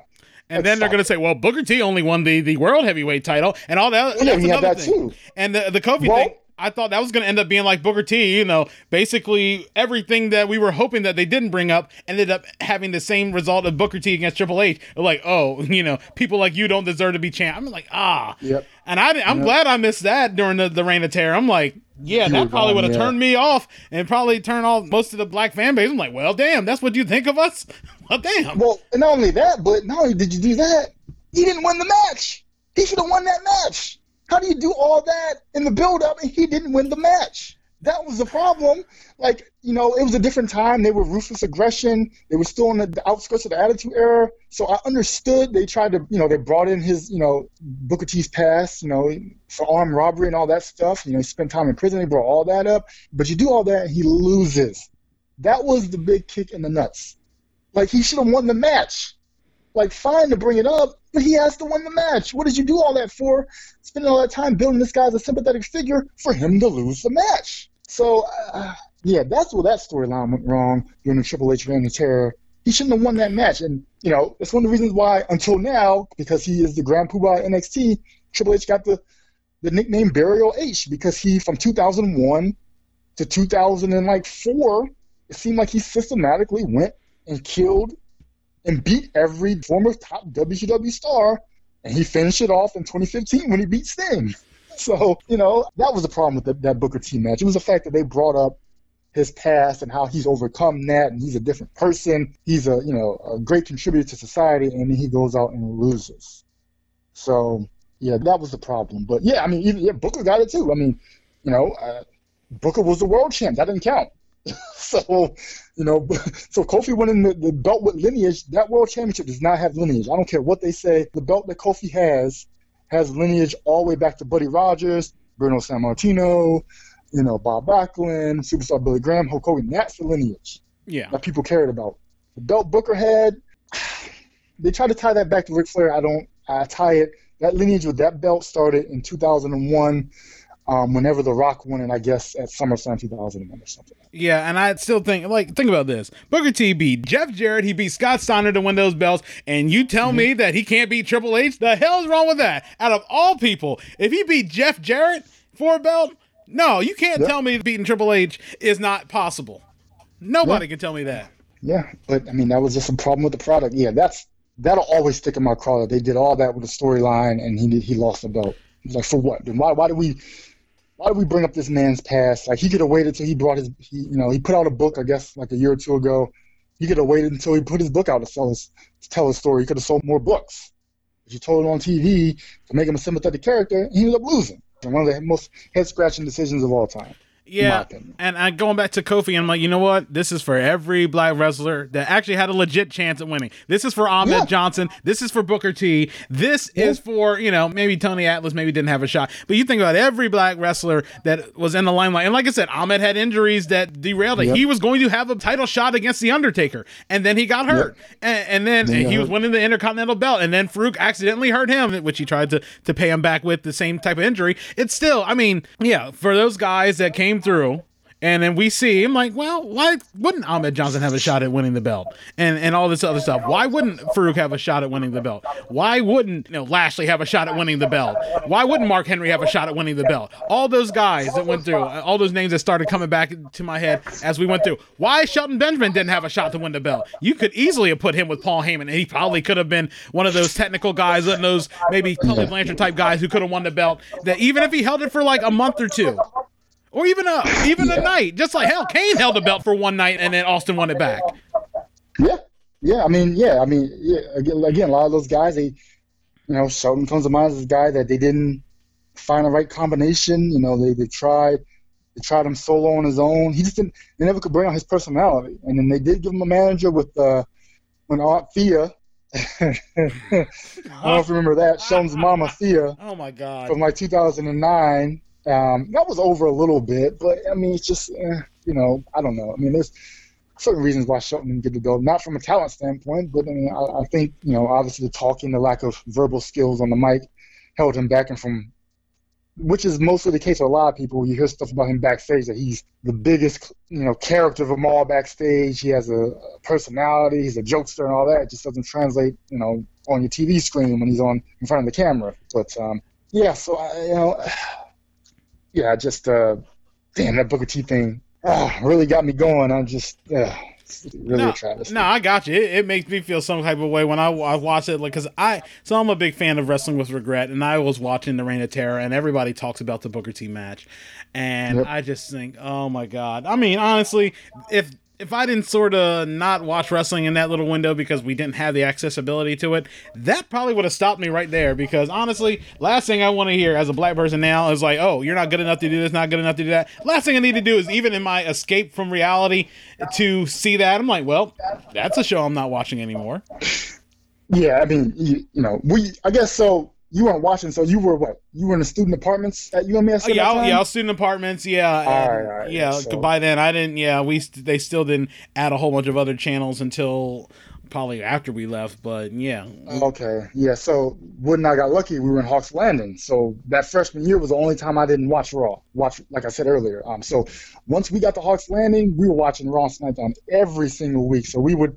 C: And then they're going to say, "Well, Booker T only won the, the world heavyweight title and all that."
D: Yeah,
C: that's another
D: that
C: thing.
D: too.
C: And the the Kofi
D: Well-
C: thing, I thought that was going to end up being like Booker T. You know, basically everything that we were hoping that they didn't bring up ended up having the same result of Booker T against Triple H. Like, oh, you know, people like you don't deserve to be champ. I'm like, ah.
D: Yep.
C: And I, I'm
D: Yep.
C: glad I missed that during the, the reign of terror. I'm like, yeah,
D: You
C: that probably would have
D: yeah.
C: turned me off and probably turned off most of the black fan base. I'm like, well, damn, that's what you think of us? Well, damn.
D: Well, and not only that, but not only did you do that, he didn't win the match. He should have won that match. How do you do all that in the build-up and he didn't win the match? That was the problem. Like, you know, it was a different time. They were ruthless aggression. They were still on the, outskirts of the Attitude Era. So I understood they tried to, you know, they brought in his, you know, Booker T's past, you know, for armed robbery and all that stuff. You know, he spent time in prison. They brought all that up. But you do all that and he loses. That was the big kick in the nuts. Like he should have won the match. Like fine to bring it up, but he has to win the match. What did you do all that for? Spending all that time building this guy as a sympathetic figure for him to lose the match. So uh, yeah, that's where that storyline went wrong during the Triple H reign of terror. He shouldn't have won that match, and you know it's one of the reasons why until now, because he is the Grand Poobah NXT, Triple H got the the nickname Burial H because he from 2001 to 2004, it seemed like he systematically went and killed and beat every former top WCW star, and he finished it off in 2015 when he beat Sting. So, you know, that was the problem with the, that Booker T match. It was the fact that they brought up his past and how he's overcome that, and he's a different person. He's a, you know, a great contributor to society, and then he goes out and loses. So, yeah, that was the problem. But yeah, I mean, even, yeah, Booker got it too. I mean, you know, uh, Booker was the world champ. That didn't count. so, you know, so Kofi winning the, the belt with lineage, that world championship does not have lineage. I don't care what they say. The belt that Kofi has has lineage all the way back to Buddy Rogers, Bruno Sammartino, you know, Bob Backlund, Superstar Billy Graham, Hulk Hogan. That's the lineage
C: Yeah.
D: that people cared about. The belt Booker had, they tried to tie that back to Ric Flair. I don't. I tie it. That lineage with that belt started in 2001, um, whenever The Rock won it, I guess at SummerSlam 2001 or something.
C: Yeah, and I still think like think about this. Booker T beat Jeff Jarrett, he beat Scott Steiner to win those belts, and you tell
D: Mm-hmm.
C: me that he can't beat Triple H? The hell is wrong with that? Out of all people, if he beat Jeff Jarrett for a belt, no, you can't
D: Yep.
C: tell me beating Triple H is not possible. Nobody
D: Yep.
C: can tell me that.
D: Yeah, but I mean that was just a problem with the product. Yeah, that's that'll always stick in my craw. that They did all that with the storyline, and he did, he lost the belt. Like for what? Then why why did we why did we bring up this man's past? Like he could have waited till he brought his he you know he put out a book I guess like a year or two ago. He could have waited until he put his book out to sell his to tell his story. He could have sold more books. But you told it on TV to make him a sympathetic character, he ended up losing. One of the most head scratching decisions of all time.
C: Yeah, and I going back to Kofi, I'm like, you know what? This is for every black wrestler that actually had a legit chance at winning. This is for Ahmed
D: Yeah.
C: Johnson. This is for Booker T. This is for you know maybe Tony Atlas maybe didn't have a shot, but you think about every black wrestler that was in the limelight. And like I said, Ahmed had injuries that derailed it.
D: Yep.
C: He was going to have a title shot against the Undertaker, and then he got hurt, and, and then
D: he
C: he was
D: hurt.
C: winning the Intercontinental Belt, and then Faarooq accidentally hurt him, which he tried to to pay him back with the same type of injury. It's still, I mean, yeah, for those guys that came through And then we see him like, well, why wouldn't Ahmed Johnson have a shot at winning the belt? And and all this other stuff. Why wouldn't Faarooq have a shot at winning the belt? Why wouldn't you know Lashley have a shot at winning the belt? Why wouldn't Mark Henry have a shot at winning the belt? All those guys that went through, all those names that started coming back to my head as we went through. Why Shelton Benjamin didn't have a shot to win the belt? You could easily have put him with Paul Heyman, and he probably could have been one of those technical guys, and those maybe Tully Blanchard type guys who could have won the belt. That even if he held it for like a month or two, or even a even a night, just like hell, Kane held the belt for one night, and then Austin won it back.
D: Yeah, yeah. I mean, yeah. I mean, yeah, again, again, a lot of those guys, they, you know, Shelton comes to mind as a guy that they didn't find the right combination. You know, they they tried. They tried him solo on his own. He just didn't. They never could bring out his personality. And then they did give him a manager with uh, when Aunt Thea. I don't know if you remember that. Shelton's mama Thea
C: Oh my god.
D: from like 2009. Um, that was over a little bit, but I mean, it's just eh, you know, I don't know. I mean, there's certain reasons why Shelton didn't get the belt, not from a talent standpoint, but I mean, I, I think you know, obviously the talking, the lack of verbal skills on the mic, held him back and from. Which is mostly the case with a lot of people. You hear stuff about him backstage that he's the biggest, you know, character of them all backstage. He has a personality. He's a jokester and all that. It just doesn't translate, you know, on your TV screen when he's on in front of the camera. But um, yeah, so I, you know, yeah, just uh, damn that Booker T thing ah, really got me going. I'm just uh, really
C: no,
D: a travesty.
C: No, I got you. It, it makes me feel some type of way when I, I watch it, like because I so I'm a big fan of wrestling with regret, and I was watching the Reign of Terror, and everybody talks about the Booker T match, and
D: Yep.
C: I just think, oh my god. I mean, honestly, if if I didn't sort of not watch wrestling in that little window because we didn't have the accessibility to it, that probably would have stopped me right there. Because honestly, last thing I want to hear as a black person now is like, "Oh, you're not good enough to do this, not good enough to do that." Last thing I need to do is even in my escape from reality to see that. I'm like, well, that's a show I'm not watching anymore.
D: Yeah, I mean, you, you know, we I guess so. You weren't watching, so you were what? You were in the student apartments at UMS.
C: Oh, yeah, I- yeah, I was student apartments. Yeah,
D: All
C: and-
D: right, all right,
C: yeah.
D: so-
C: By then, I didn't. Yeah, we they still didn't add a whole bunch of other channels until probably after we left. But yeah,
D: Okay, yeah. So Wood and I got lucky. We were in Hawks Landing. So that freshman year was the only time I didn't watch Raw. Watch, like I said earlier. Um, so once we got to Hawks Landing, we were watching Raw and SmackDown every single week. So we would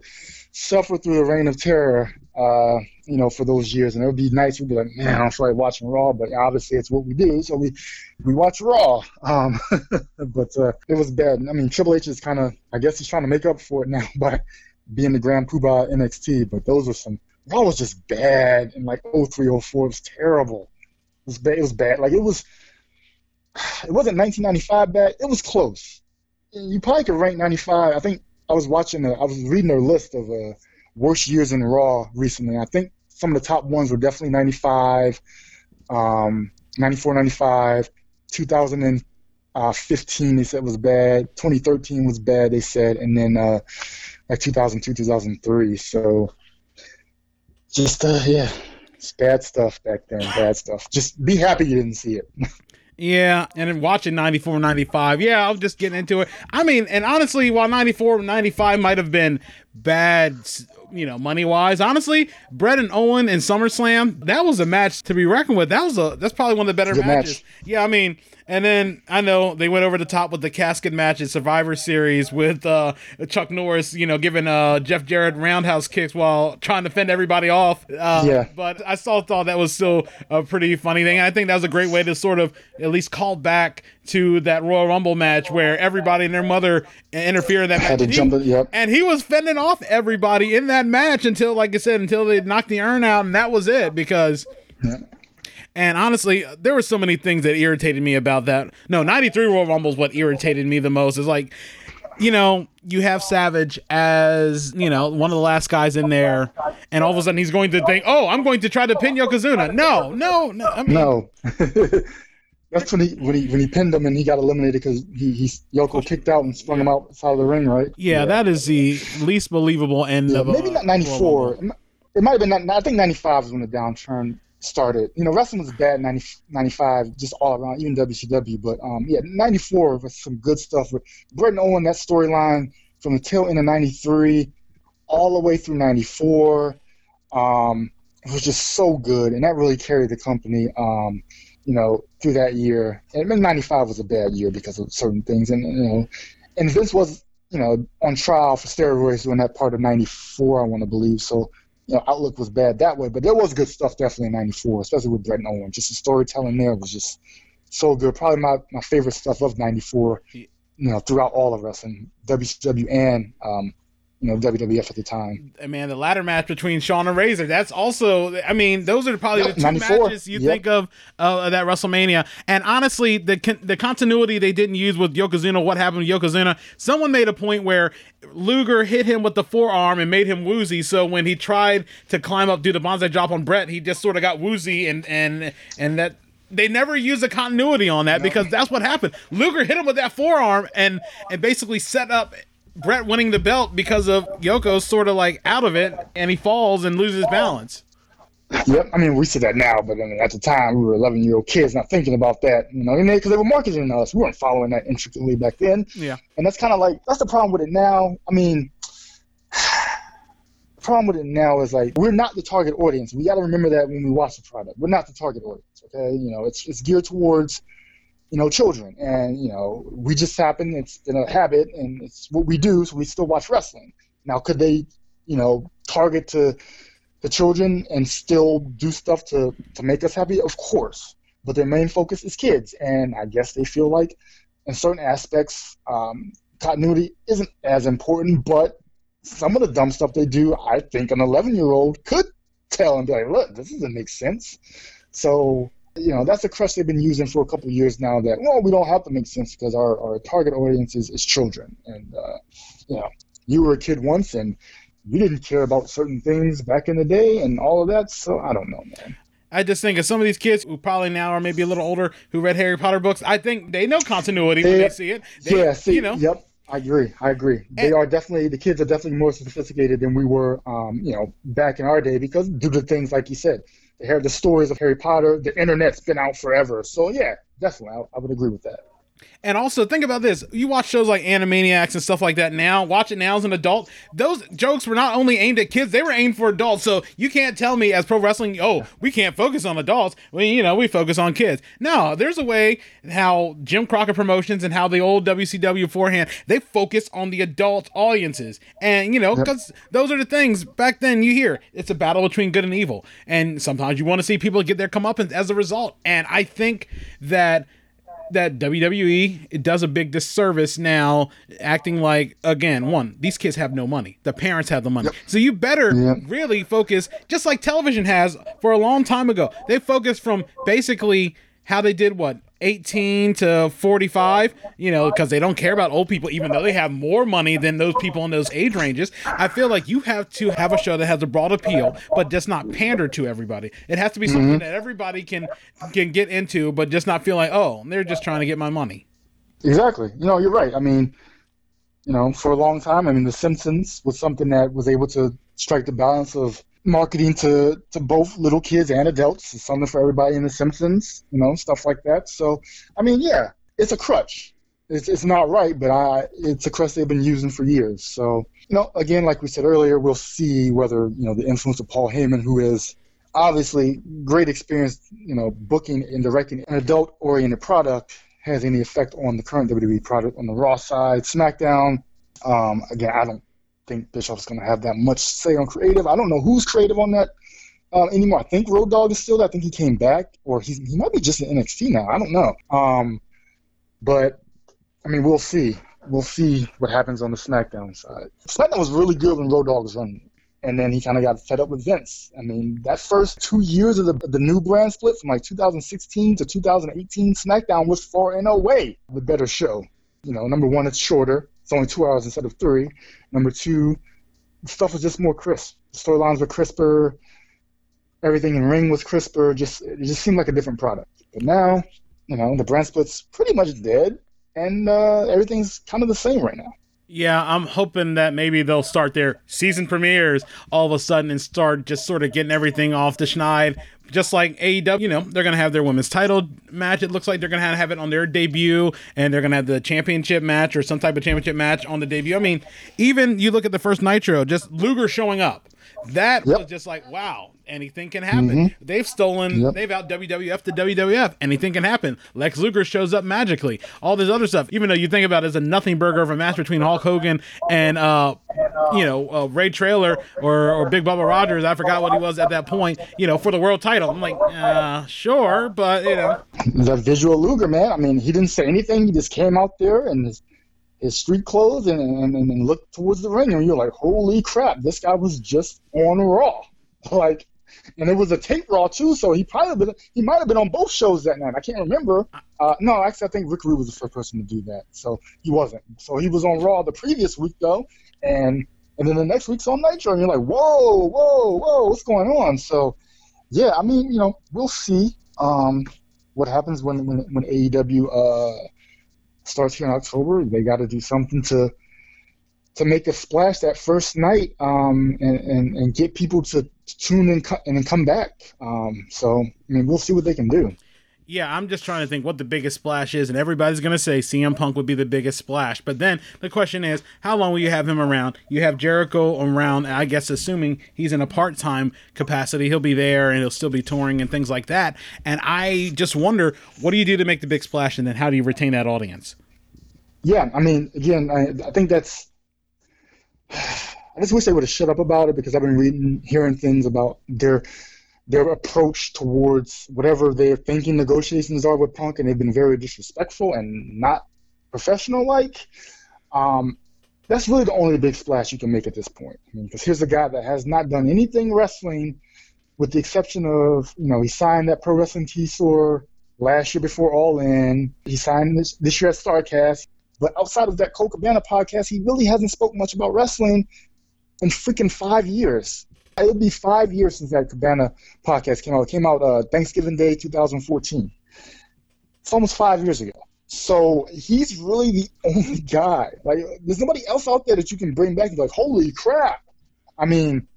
D: suffer through the reign of terror, uh, you know, for those years. And it would be nice. We'd be like, man, I don't feel like watching Raw, but obviously it's what we do. So we we watch Raw. Um, but uh, it was bad. I mean, Triple H is kind of, I guess he's trying to make up for it now by being the Grand Poobah NXT. But those were some Raw was just bad And like 03, 04. It was terrible. It was bad. It was bad. Like it was. It wasn't 1995 bad. It was close. You probably could rank 95. I think I was watching. The, I was reading a list of uh, worst years in Raw recently. I think some of the top ones were definitely 95, um, 94, 95, 2015. They said was bad. 2013 was bad. They said, and then uh, like 2002, 2003. So just uh, yeah, it's bad stuff back then. Bad stuff. Just be happy you didn't see it.
C: Yeah, and then watching 94, 95. Yeah, I'm just getting into it. I mean, and honestly, while 94, 95 might have been bad, you know, money wise, honestly, Bret and Owen and SummerSlam, that was a match to be reckoned with. That was a that's probably one of the better
D: Good
C: matches.
D: match.
C: Yeah, I mean, and then I know they went over the top with the casket match at Survivor Series with uh, Chuck Norris, you know, giving uh, Jeff Jarrett roundhouse kicks while trying to fend everybody off. Uh,
D: Yeah.
C: But I still thought that was still a pretty funny thing. I think that was a great way to sort of at least call back to that Royal Rumble match where everybody and their mother interfered in that
D: Had
C: match.
D: to jump it. Yep.
C: And he was fending off everybody in that match until, like I said, until they knocked the urn out, and that was it. Because, and honestly, there were so many things that irritated me about that. No, '93 Royal Rumble is what irritated me the most. Is like, you know, you have Savage as you know one of the last guys in there, and all of a sudden he's going to think, "Oh, I'm going to try to pin Yokozuna." No, no, no. I mean,
D: No. That's when he when he when he pinned him and he got eliminated because he he Yoko kicked out and sprung him outside of the ring, right?
C: Yeah, that is the least believable end
D: Yeah,
C: of a
D: maybe not 94. It might have been. I think 95 is when the downturn started. You know, wrestling was bad in 90, 95, just all around, even WCW. But um, yeah, 94 was some good stuff. With Bret and Owen, that storyline from the tail end of 93 all the way through 94 um, it was just so good. And that really carried the company. Um, you know, through that year. And '95 was a bad year because of certain things, and you know, and Vince was you know on trial for steroids during that part of '94, I want to believe. So you know, outlook was bad that way, but there was good stuff definitely in '94, especially with Bret and Owen. Just the storytelling there was just so good. Probably my, my favorite stuff of '94. You know, throughout all of wrestling, WCW and um, you know WWF at the time.
C: Man, the ladder match between Shawn and Razor. That's also. I mean, those are probably yep, the two 94. matches you yep. think of uh, that WrestleMania. And honestly, the the continuity they didn't use with Yokozuna. What happened to Yokozuna? Someone made a point where Luger hit him with the forearm and made him woozy. So when he tried to climb up, do the Banzai drop on Bret, he just sort of got woozy, and and and that they never use a continuity on that no. because that's what happened. Luger hit him with that forearm and and basically set up Bret winning the belt because of Yoko sort of like out of it and he falls and loses balance.
D: Yep, I mean we see that now, but I mean, at the time we were 11 year old kids not thinking about that, you know, because they were marketing us. We weren't following that intricately back then.
C: Yeah,
D: and that's kind of like that's the problem with it now. I mean, the problem with it now is like we're not the target audience. We got to remember that when we watch the product, we're not the target audience. Okay, you know, it's it's geared towards you know, children. And, you know, we just happen, it's been a habit and it's what we do, so we still watch wrestling. Now, could they, you know, target to the children and still do stuff to, to make us happy? Of course. But their main focus is kids. And I guess they feel like in certain aspects, um, continuity isn't as important, but some of the dumb stuff they do, I think an 11 year old could tell and be like, look, this doesn't make sense. So you know, that's a crutch they've been using for a couple of years now that, well, we don't have to make sense because our, our target audience is, is children. And, uh, you know, you were a kid once and you didn't care about certain things back in the day and all of that. So I don't know, man.
C: I just think of some of these kids who probably now are maybe a little older who read Harry Potter books. I think they know continuity they, when they see it. They,
D: yeah, see, you know. Yep. I agree. I agree. And, they are definitely the kids are definitely more sophisticated than we were, um, you know, back in our day because due to things like you said, have the stories of Harry Potter. The internet's been out forever. So yeah, definitely, I, I would agree with that.
C: And also think about this: you watch shows like Animaniacs and stuff like that now. Watch it now as an adult. Those jokes were not only aimed at kids; they were aimed for adults. So you can't tell me as pro wrestling, oh, we can't focus on adults. We, you know, we focus on kids. No, there's a way how Jim Crockett Promotions and how the old WCW beforehand they focus on the adult audiences. And you know, because yep. those are the things back then. You hear it's a battle between good and evil, and sometimes you want to see people get their comeuppance as a result. And I think that that WWE it does a big disservice now, acting like again, one, these kids have no money. The parents have the money. Yep. So you better yep. really focus, just like television has for a long time ago. They focus from basically how they did what 18 to 45, you know, because they don't care about old people, even though they have more money than those people in those age ranges. I feel like you have to have a show that has a broad appeal, but does not pander to everybody. It has to be something mm-hmm. that everybody can can get into, but just not feel like, oh, they're just trying to get my money.
D: Exactly. You know, you're right. I mean, you know, for a long time, I mean, The Simpsons was something that was able to strike the balance of marketing to, to both little kids and adults. It's something for everybody in The Simpsons, you know, stuff like that. So, I mean, yeah, it's a crutch. It's, it's not right, but I it's a crutch they've been using for years. So, you know, again, like we said earlier, we'll see whether, you know, the influence of Paul Heyman, who is obviously great experience, you know, booking and directing an adult-oriented product, has any effect on the current WWE product on the Raw side. SmackDown, um, again, I don't think Bischoff's going to have that much say on creative. I don't know who's creative on that uh, anymore. I think Road Dog is still. I think he came back, or he he might be just in NXT now. I don't know. Um, but I mean, we'll see. We'll see what happens on the SmackDown side. SmackDown was really good when Road Dog was running, and then he kind of got fed up with Vince. I mean, that first two years of the the new brand split from like 2016 to 2018, SmackDown was far and away the better show. You know, number one, it's shorter. It's only two hours instead of three. Number two, stuff was just more crisp. The storylines were crisper. Everything in ring was crisper. Just it just seemed like a different product. But now, you know, the brand split's pretty much dead, and uh, everything's kind of the same right now.
C: Yeah, I'm hoping that maybe they'll start their season premieres all of a sudden and start just sort of getting everything off the schneid. Just like AEW, you know, they're going to have their women's title match. It looks like they're going to have it on their debut, and they're going to have the championship match or some type of championship match on the debut. I mean, even you look at the first Nitro, just Luger showing up That
D: Yep.
C: was just like, wow, anything can happen.
D: Mhm.
C: They've stolen,
D: Yep.
C: they've out WWF to WWF. Anything can happen. Lex Luger shows up magically. All this other stuff, even though you think about it as a nothing burger of a match between Hulk Hogan and, uh, you know, uh, Ray Traylor or, or Big Bubba Rogers. I forgot what he was at that point, you know, for the world title. I'm like, uh, sure, but, you know.
D: the visual Luger, man. I mean, he didn't say anything. He just came out there and. his, his street clothes and, and, and looked towards the ring, and you're like, holy crap, this guy was just on Raw. Like, and it was a tape Raw too, so he probably been, he might have been on both shows that night. I can't remember. Uh, no, actually, I think Rick Rude was the first person to do that, so he wasn't. So he was on Raw the previous week though, and and then the next week's on Nitro, and you're like, whoa, whoa, whoa, what's going on? So, yeah, I mean, you know, we'll see. Um, what happens when when, when AEW uh, starts here in October. They got to do something to to make a splash that first night um, and, and and get people to tune in and then come back. Um, so I mean, we'll see what they can do.
C: Yeah, I'm just trying to think what the biggest splash is, and everybody's to say CM Punk would be the biggest splash. But then the question is, how long will you have him around? You have Jericho around, I guess, assuming he's in a part time capacity, he'll be there and he'll still be touring and things like that. And I just wonder, what do you do to make the big splash, and then how do you retain that audience?
D: Yeah, I mean, again, I, I think that's. I just wish they would have shut up about it because I've been reading, hearing things about their their approach towards whatever they're thinking negotiations are with Punk, and they've been very disrespectful and not professional like. Um, that's really the only big splash you can make at this point. I mean, because here's a guy that has not done anything wrestling, with the exception of you know he signed that Pro Wrestling T Store last year before All In. He signed this this year at Starcast. But outside of that Colt Cabana podcast, he really hasn't spoken much about wrestling in freaking five years. It'll be five years since that Cabana podcast came out. It came out uh, Thanksgiving Day 2014. It's almost five years ago. So he's really the only guy. Like, there's nobody else out there that you can bring back and be like, holy crap. I mean,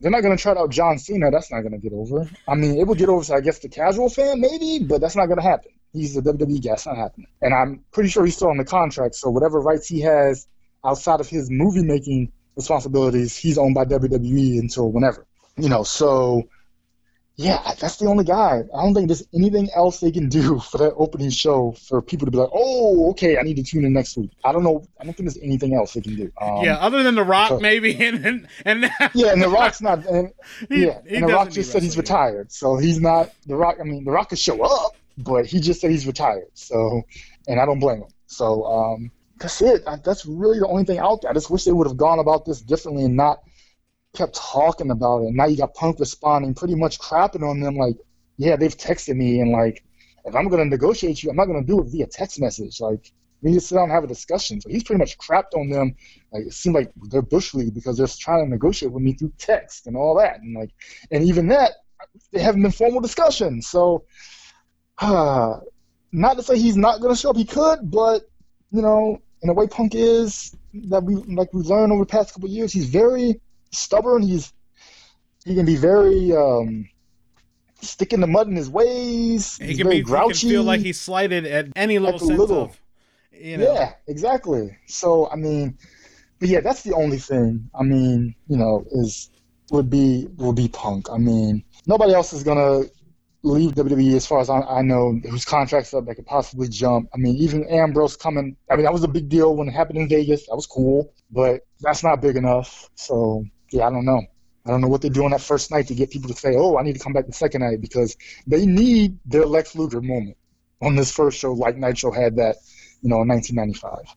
D: they're not going to try out John Cena. That's not to get over. I mean, it will get over to, I guess, the casual fan, maybe, but that's not to happen. He's a WWE guy. It's not happening. And I'm pretty sure he's still on the contract. So whatever rights he has outside of his movie making responsibilities, he's owned by WWE until whenever. You know, so yeah, that's the only guy. I don't think there's anything else they can do for that opening show for people to be like, oh, okay, I need to tune in next week. I don't know. I don't think there's anything else they can do. Um,
C: yeah, other than The Rock,
D: so-
C: maybe, and and, and
D: yeah, and The Rock's not. And,
C: He-
D: yeah,
C: he
D: and The Rock just said he's retired, so he's not. The Rock. I mean, The Rock could show up, but he just said he's retired. So, and I don't blame him. So, um, that's it. I, that's really the only thing out there. I just wish they would have gone about this differently and not kept talking about it. And Now you got Punk responding, pretty much crapping on them, like, yeah, they've texted me, and like, if I'm gonna negotiate you, I'm not gonna do it via text message. Like, we need to sit down and have a discussion. So he's pretty much crapped on them. Like, it seemed like they're bush league because they're trying to negotiate with me through text and all that, and like, and even that, they haven't been formal discussions. So, uh, not to say he's not gonna show up, he could, but you know, the way Punk is, that we like we learned over the past couple of years, he's very stubborn. He's he can be very um, stick in the mud in his ways.
C: he
D: he's
C: can
D: very
C: be, he can
D: grouchy.
C: feel like he's slighted at any little
D: Like
C: sense
D: little.
C: of, you know.
D: Yeah, exactly. So I mean, but yeah, that's the only thing. I mean, you know, is would be would be Punk. I mean, nobody else is gonna leave WWE as far as I, I know, whose contracts up that could possibly jump. I mean, even Ambrose coming. I mean, that was a big deal when it happened in Vegas. That was cool, but that's not big enough. So yeah, I don't know. I don't know what they do on that first night to get people to say, "Oh, I need to come back the second night," because they need their Lex Luger moment on this first show, like Nitro had that, you know, in 1995.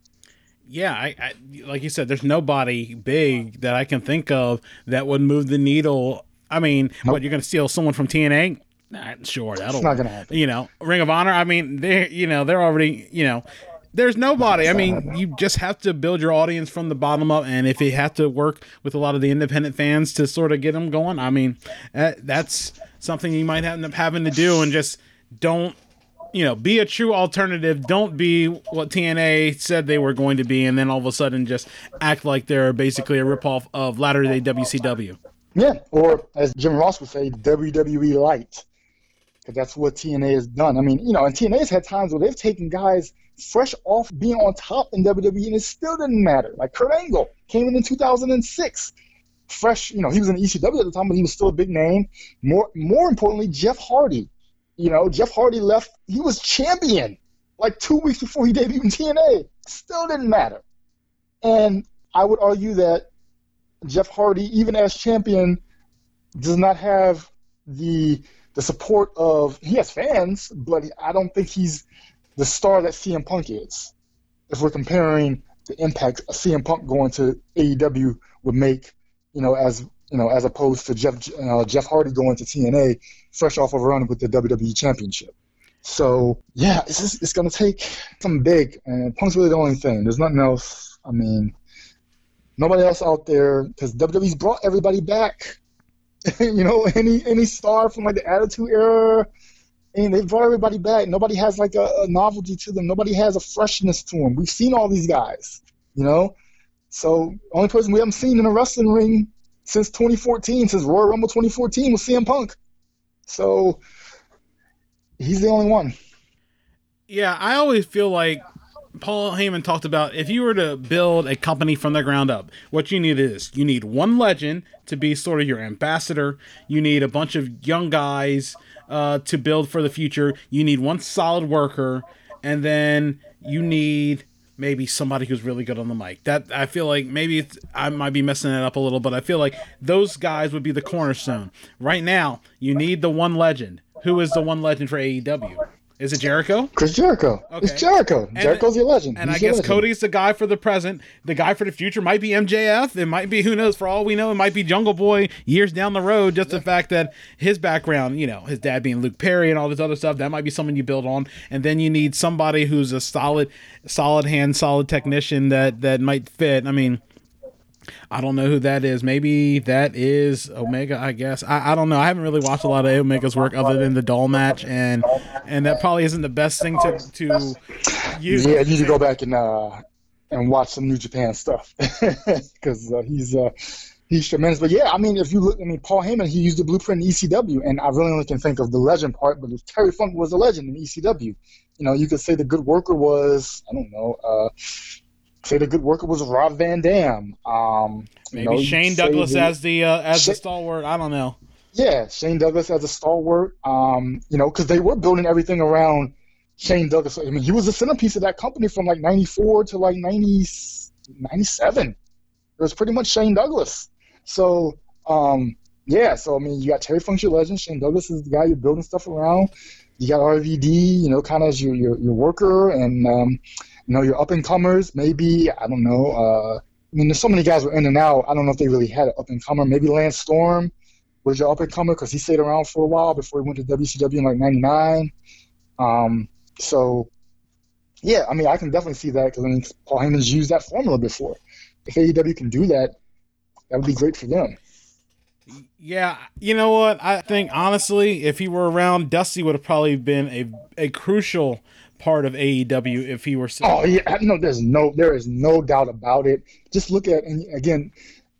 C: Yeah, I, I like you said, there's nobody big that I can think of that would move the needle. I mean,
D: Nope.
C: what you're going to steal someone from TNA? Nah, sure, that'll
D: It's not gonna happen.
C: You know, Ring of Honor. I mean, they you know they're already you know. There's nobody. I mean, you just have to build your audience from the bottom up, and if you have to work with a lot of the independent fans to sort of get them going, I mean, that, that's something you might end up having to do, and just don't you know, be a true alternative. Don't be what TNA said they were going to be, and then all of a sudden just act like they're basically a ripoff of latter day WCW.
D: Yeah, or as Jim Ross would say, WWE light, because that's what TNA has done. I mean, you know, and TNA's had times where they've taken guys fresh off being on top in WWE, and it still didn't matter. Like Kurt Angle came in in 2006. fresh. You know, he was in ECW at the time, but he was still a big name. More more importantly, Jeff Hardy. You know, Jeff Hardy left. He was champion like two weeks before he debuted in TNA. Still didn't matter. And I would argue that Jeff Hardy, even as champion, does not have the the support of he has fans, but I don't think he's the star that CM Punk is. If we're comparing the impact CM Punk going to AEW would make, you know, as you know, as opposed to Jeff uh, Jeff Hardy going to TNA, fresh off of a run with the WWE Championship. So yeah, it's just, it's gonna take something big, and Punk's really the only thing. There's nothing else. I mean, nobody else out there because WWE's brought everybody back. you know, any any star from like the Attitude Era, and they brought everybody back. Nobody has like a, a novelty to them. Nobody has a freshness to them. We've seen all these guys, you know. So only person we haven't seen in a wrestling ring since 2014, since Royal Rumble 2014, was CM Punk. So he's the only one.
C: Yeah, I always feel like Paul Heyman talked about if you were to build a company from the ground up, what you need is you need one legend to be sort of your ambassador. You need a bunch of young guys uh, to build for the future. You need one solid worker, and then you need maybe somebody who's really good on the mic. That I feel like maybe I might be messing it up a little, but I feel like those guys would be the cornerstone. Right now, you need the one legend. Who is the one legend for AEW? Is it Jericho?
D: Chris Jericho. Okay. It's Jericho. And, Jericho's your legend.
C: And
D: He's
C: I guess
D: legend.
C: Cody's the guy for the present. The guy for the future might be MJF. It might be who knows. For all we know, it might be Jungle Boy years down the road. Just the fact that his background, you know, his dad being Luke Perry and all this other stuff, that might be something you build on. And then you need somebody who's a solid, solid hand, solid technician that that might fit. I mean I don't know who that is. Maybe that is Omega. I guess I, I don't know. I haven't really watched a lot of Omega's work other than the doll match, and and that probably isn't the best thing to to use.
D: Yeah, you need to go back and uh, and watch some New Japan stuff because uh, he's uh, he's tremendous. But yeah, I mean, if you look, I mean, Paul Heyman, he used the blueprint in ECW, and I really only can think of the legend part. But Terry Funk was a legend in ECW. You know, you could say the Good Worker was I don't know. Uh, say the good worker was Rob Van Dam. Um,
C: Maybe know, Shane Douglas the, as the uh, as Shane, the stalwart. I don't know.
D: Yeah, Shane Douglas as a stalwart. Um, you know, because they were building everything around Shane Douglas. I mean, he was the centerpiece of that company from like '94 to like 90, 97. It was pretty much Shane Douglas. So, um, yeah. So I mean, you got Terry Funk's your legend. Shane Douglas is the guy you're building stuff around. You got RVD, you know, kind of as your, your your worker, and um, know, your up and comers, maybe, I don't know. Uh, I mean, there's so many guys were in and out. I don't know if they really had an up and comer. Maybe Lance Storm was your up and comer because he stayed around for a while before he went to WCW in like '99. Um, so, yeah, I mean, I can definitely see that because I mean, Paul Heyman's used that formula before. If AEW can do that, that would be great for them.
C: Yeah, you know what? I think honestly, if he were around, Dusty would have probably been a a crucial part of AEW if he were. still.
D: Oh yeah, no, there's no, there is no doubt about it. Just look at and again,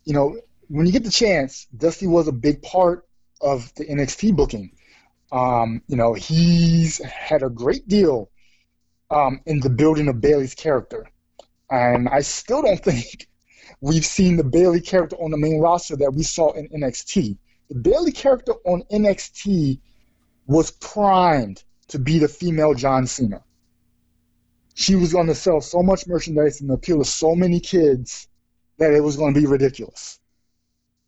D: you know, when you get the chance, Dusty was a big part of the NXT booking. Um, you know, he's had a great deal um, in the building of Bayley's character, and I still don't think we've seen the Bayley character on the main roster that we saw in NXT. The Bayley character on NXT was primed to be the female John Cena she was going to sell so much merchandise and appeal to so many kids that it was going to be ridiculous.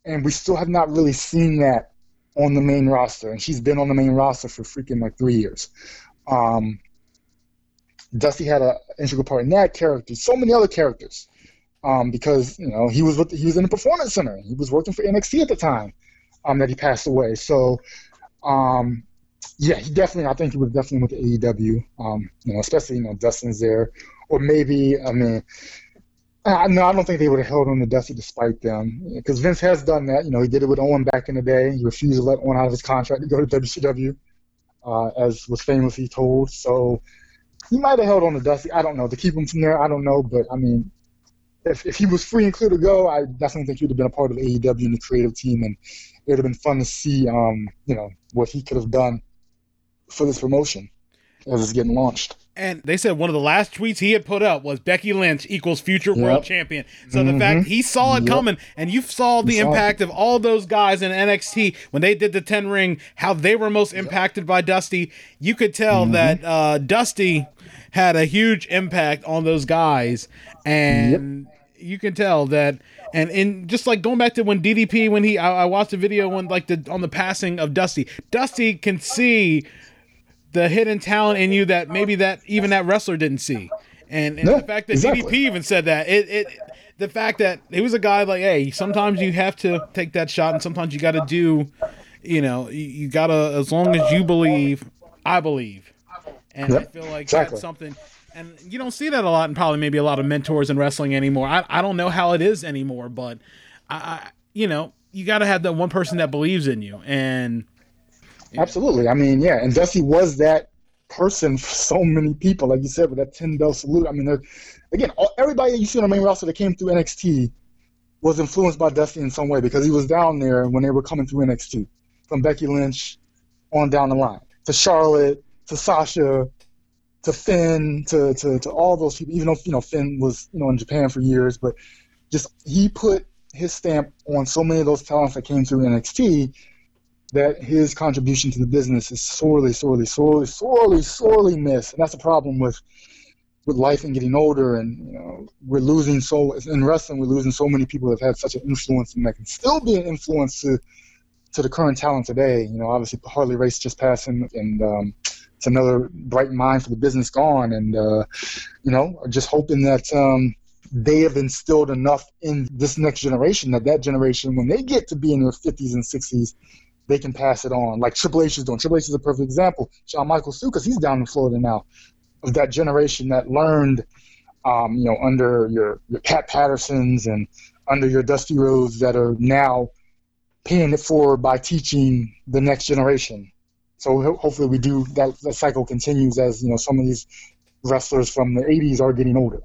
D: And we still have not really seen that on the main roster. And she's been on the main roster for freaking like three years. Um, Dusty had an integral part in that character. So many other characters, um, because you know he was with, he was in the performance center. He was working for NXT at the time um, that he passed away. So um, yeah, he definitely. I think he was definitely with AEW. Um, you know, especially you know Dustin's there, or maybe I mean, I, no, I don't think they would have held on to Dusty despite them because Vince has done that. You know, he did it with Owen back in the day. He refused to let Owen out of his contract to go to WCW, uh, as was famously told. So he might have held on to Dusty. I don't know to keep him from there. I don't know, but I mean, if, if he was free and clear to go, I definitely think he would have been a part of AEW and the creative team, and it would have been fun to see, um, you know, what he could have done for this promotion as it's getting launched.
C: And they said one of the last tweets he had put up was Becky Lynch equals future world champion. So the fact he saw it coming and you saw the
D: saw it.
C: impact of all those guys in NXT when they did the 10 ring, how they were most impacted by Dusty, you could tell that uh, Dusty had a huge impact on those guys. And you can tell that and in just like going back to when DDP when he I, I watched the video when like the on the passing of Dusty. Dusty can see the hidden talent in you that maybe that even that wrestler didn't see. And, and the fact that
D: exactly.
C: DDP even said that it, it the fact that he was a guy like hey sometimes you have to take that shot and sometimes you got to do you know you, you got to as long as you believe I believe and I feel like
D: exactly.
C: that's something and you don't see that a lot and probably maybe a lot of mentors in wrestling anymore I, I don't know how it is anymore but I, I you know you got to have that one person that believes in you and
D: Absolutely. I mean, yeah, and Dusty was that person for so many people, like you said, with that 10 bell salute. I mean, again, all, everybody that you see on the main roster that came through NXT was influenced by Dusty in some way because he was down there when they were coming through NXT, from Becky Lynch on down the line to Charlotte to Sasha to Finn to, to, to all those people. Even though you know Finn was you know in Japan for years, but just he put his stamp on so many of those talents that came through NXT that his contribution to the business is sorely, sorely, sorely, sorely, sorely missed. And that's a problem with with life and getting older. And you know, we're losing so in wrestling, we're losing so many people that have had such an influence and that can still be an influence to to the current talent today. You know, obviously Harley Race just passing, and um, it's another bright mind for the business gone. And uh, you know, just hoping that. Um, they have instilled enough in this next generation that that generation, when they get to be in their 50s and 60s, they can pass it on. Like Triple H is doing. Triple H is a perfect example. Shawn Michaels too, because he's down in Florida now, of that generation that learned, um, you know, under your your Pat Pattersons and under your Dusty Rhodes that are now paying it forward by teaching the next generation. So hopefully we do that. That cycle continues as you know some of these wrestlers from the '80s are getting older.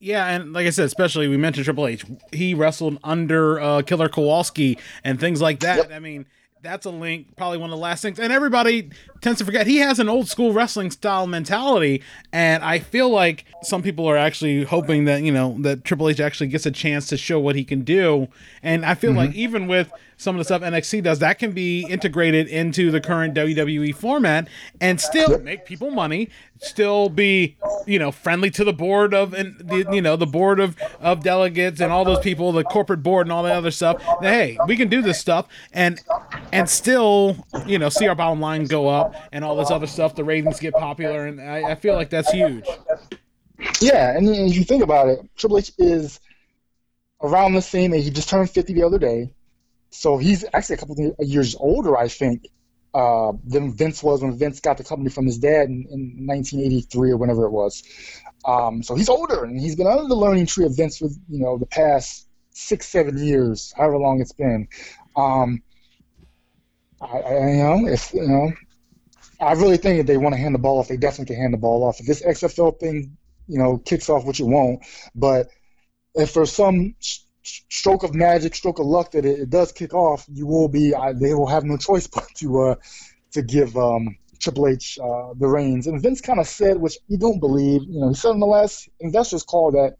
C: Yeah, and like I said, especially we mentioned Triple H. He wrestled under uh, Killer Kowalski and things like that. I mean, that's a link, probably one of the last things. And everybody tends to forget he has an old school wrestling style mentality. And I feel like some people are actually hoping that, you know, that Triple H actually gets a chance to show what he can do. And I feel like even with some of the stuff NXT does, that can be integrated into the current WWE format and still make people money, still be, you know, friendly to the board of, and the, you know, the board of, of delegates and all those people, the corporate board and all that other stuff. That, hey, we can do this stuff and, and still, you know, see our bottom line go up and all this other stuff. The ratings get popular. And I, I feel like that's huge.
D: Yeah, and if you think about it, Triple H is around the same age. He just turned 50 the other day. So he's actually a couple of years older, I think, uh, than Vince was when Vince got the company from his dad in, in 1983 or whenever it was. Um, so he's older, and he's been under the learning tree of Vince for you know the past six, seven years, however long it's been. Um, I, I, you know, if you know, I really think if they want to hand the ball off, they definitely can hand the ball off. If this XFL thing, you know, kicks off, which it won't, but if for some stroke of magic, stroke of luck that it, it does kick off, you will be. I, they will have no choice but to uh, to give um, Triple H uh, the reins. And Vince kind of said, which you don't believe. You know, he said in the last investors call that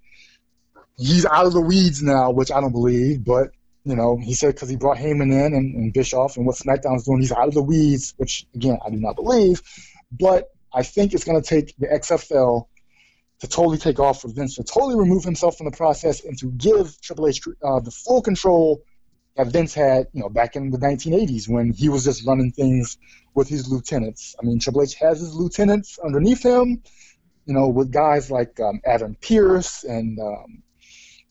D: he's out of the weeds now, which I don't believe, but. You know, he said because he brought Heyman in and, and Bischoff and what SmackDown's doing, he's out of the weeds, which again I do not believe. But I think it's going to take the XFL to totally take off for Vince, to totally remove himself from the process, and to give Triple H uh, the full control that Vince had, you know, back in the 1980s when he was just running things with his lieutenants. I mean, Triple H has his lieutenants underneath him, you know, with guys like um, Adam Pearce and um,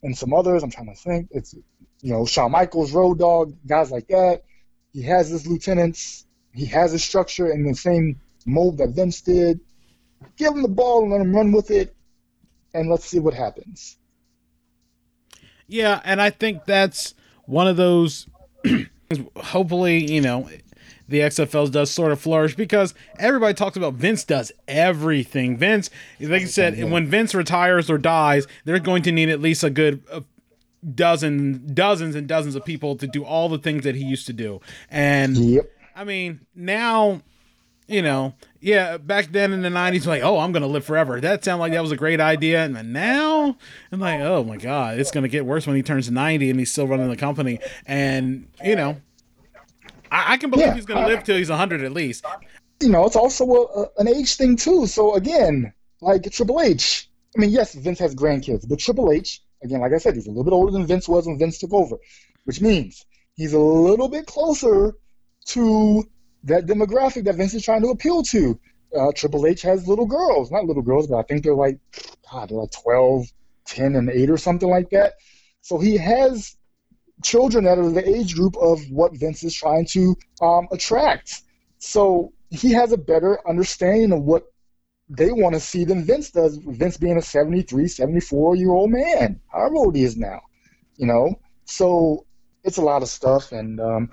D: and some others. I'm trying to think. It's you know Shawn Michaels, Road Dog, guys like that. He has his lieutenants. He has his structure in the same mold that Vince did. Give him the ball and let him run with it, and let's see what happens.
C: Yeah, and I think that's one of those. hopefully, you know, the XFL does sort of flourish because everybody talks about Vince does everything. Vince, like you said, when Vince retires or dies, they're going to need at least a good uh, dozen, dozens and dozens of people to do all the things that he used to do. And
D: Yep.
C: I mean, now you know, yeah, back then in the '90s, like, oh, I'm gonna live forever. That sounded like that was a great idea, and then now, I'm like, oh my god, it's gonna get worse when he turns 90 and he's still running the company, and you know, I, I can believe
D: Yeah,
C: he's gonna
D: I-
C: live till he's 100 at least.
D: you know, it's also a, a, an age thing too. So again, like Triple H. I mean, yes, Vince has grandkids, but Triple H, again, like I said, he's a little bit older than Vince was when Vince took over, which means he's a little bit closer to that demographic that Vince is trying to appeal to. Uh, Triple H has little girls, not little girls, but I think they're like, God, they're like 12, 10, and 8 or something like that. So he has children that are the age group of what Vince is trying to um, attract. So he has a better understanding of what they want to see than Vince does. Vince being a 73, 74 year old man, however old he is now, you know. So it's a lot of stuff, and um,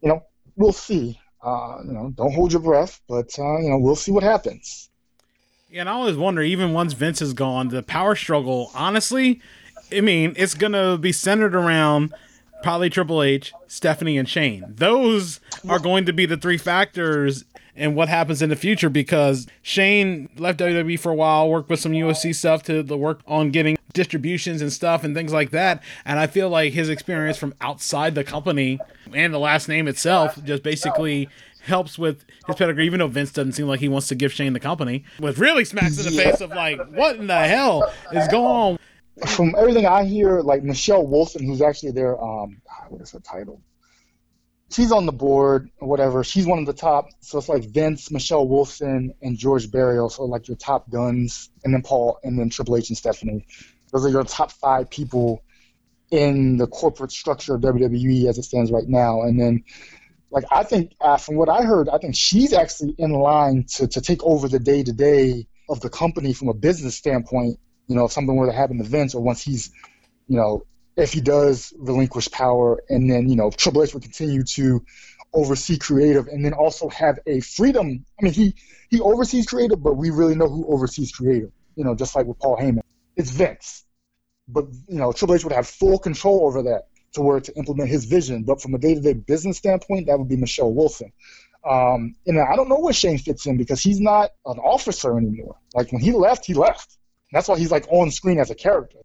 D: you know, we'll see. Uh, you know, don't hold your breath, but uh, you know, we'll see what happens.
C: Yeah, and I always wonder, even once Vince is gone, the power struggle, honestly, I mean, it's gonna be centered around probably Triple H, Stephanie, and Shane. Those are going to be the three factors in what happens in the future because Shane left WWE for a while, worked with some UFC stuff to the work on getting distributions and stuff and things like that. And I feel like his experience from outside the company and the last name itself just basically helps with his pedigree, even though Vince doesn't seem like he wants to give Shane the company. What really smacks in the face of like, what in the hell is going on?
D: From everything I hear, like Michelle Wilson, who's actually their um, what is her title? She's on the board whatever. She's one of the top. So it's like Vince, Michelle Wilson, and George Barrios so like your top guns, and then Paul, and then Triple H and Stephanie. Those are your top five people in the corporate structure of WWE as it stands right now. And then, like I think, uh, from what I heard, I think she's actually in line to to take over the day to day of the company from a business standpoint. You know, if something were to happen to Vince, or once he's, you know, if he does relinquish power, and then you know Triple H would continue to oversee creative, and then also have a freedom. I mean, he he oversees creative, but we really know who oversees creative. You know, just like with Paul Heyman, it's Vince. But you know, Triple H would have full control over that to where to implement his vision. But from a day-to-day business standpoint, that would be Michelle Wilson. Um, and I don't know where Shane fits in because he's not an officer anymore. Like when he left, he left. That's why he's like on screen as a character.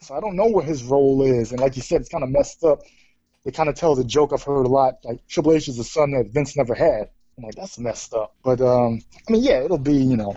D: So I don't know what his role is. And like you said, it's kind of messed up. They kind of tell the joke I've heard a lot. Like Triple H is a son that Vince never had. I'm like, that's messed up. But um, I mean, yeah, it'll be you know,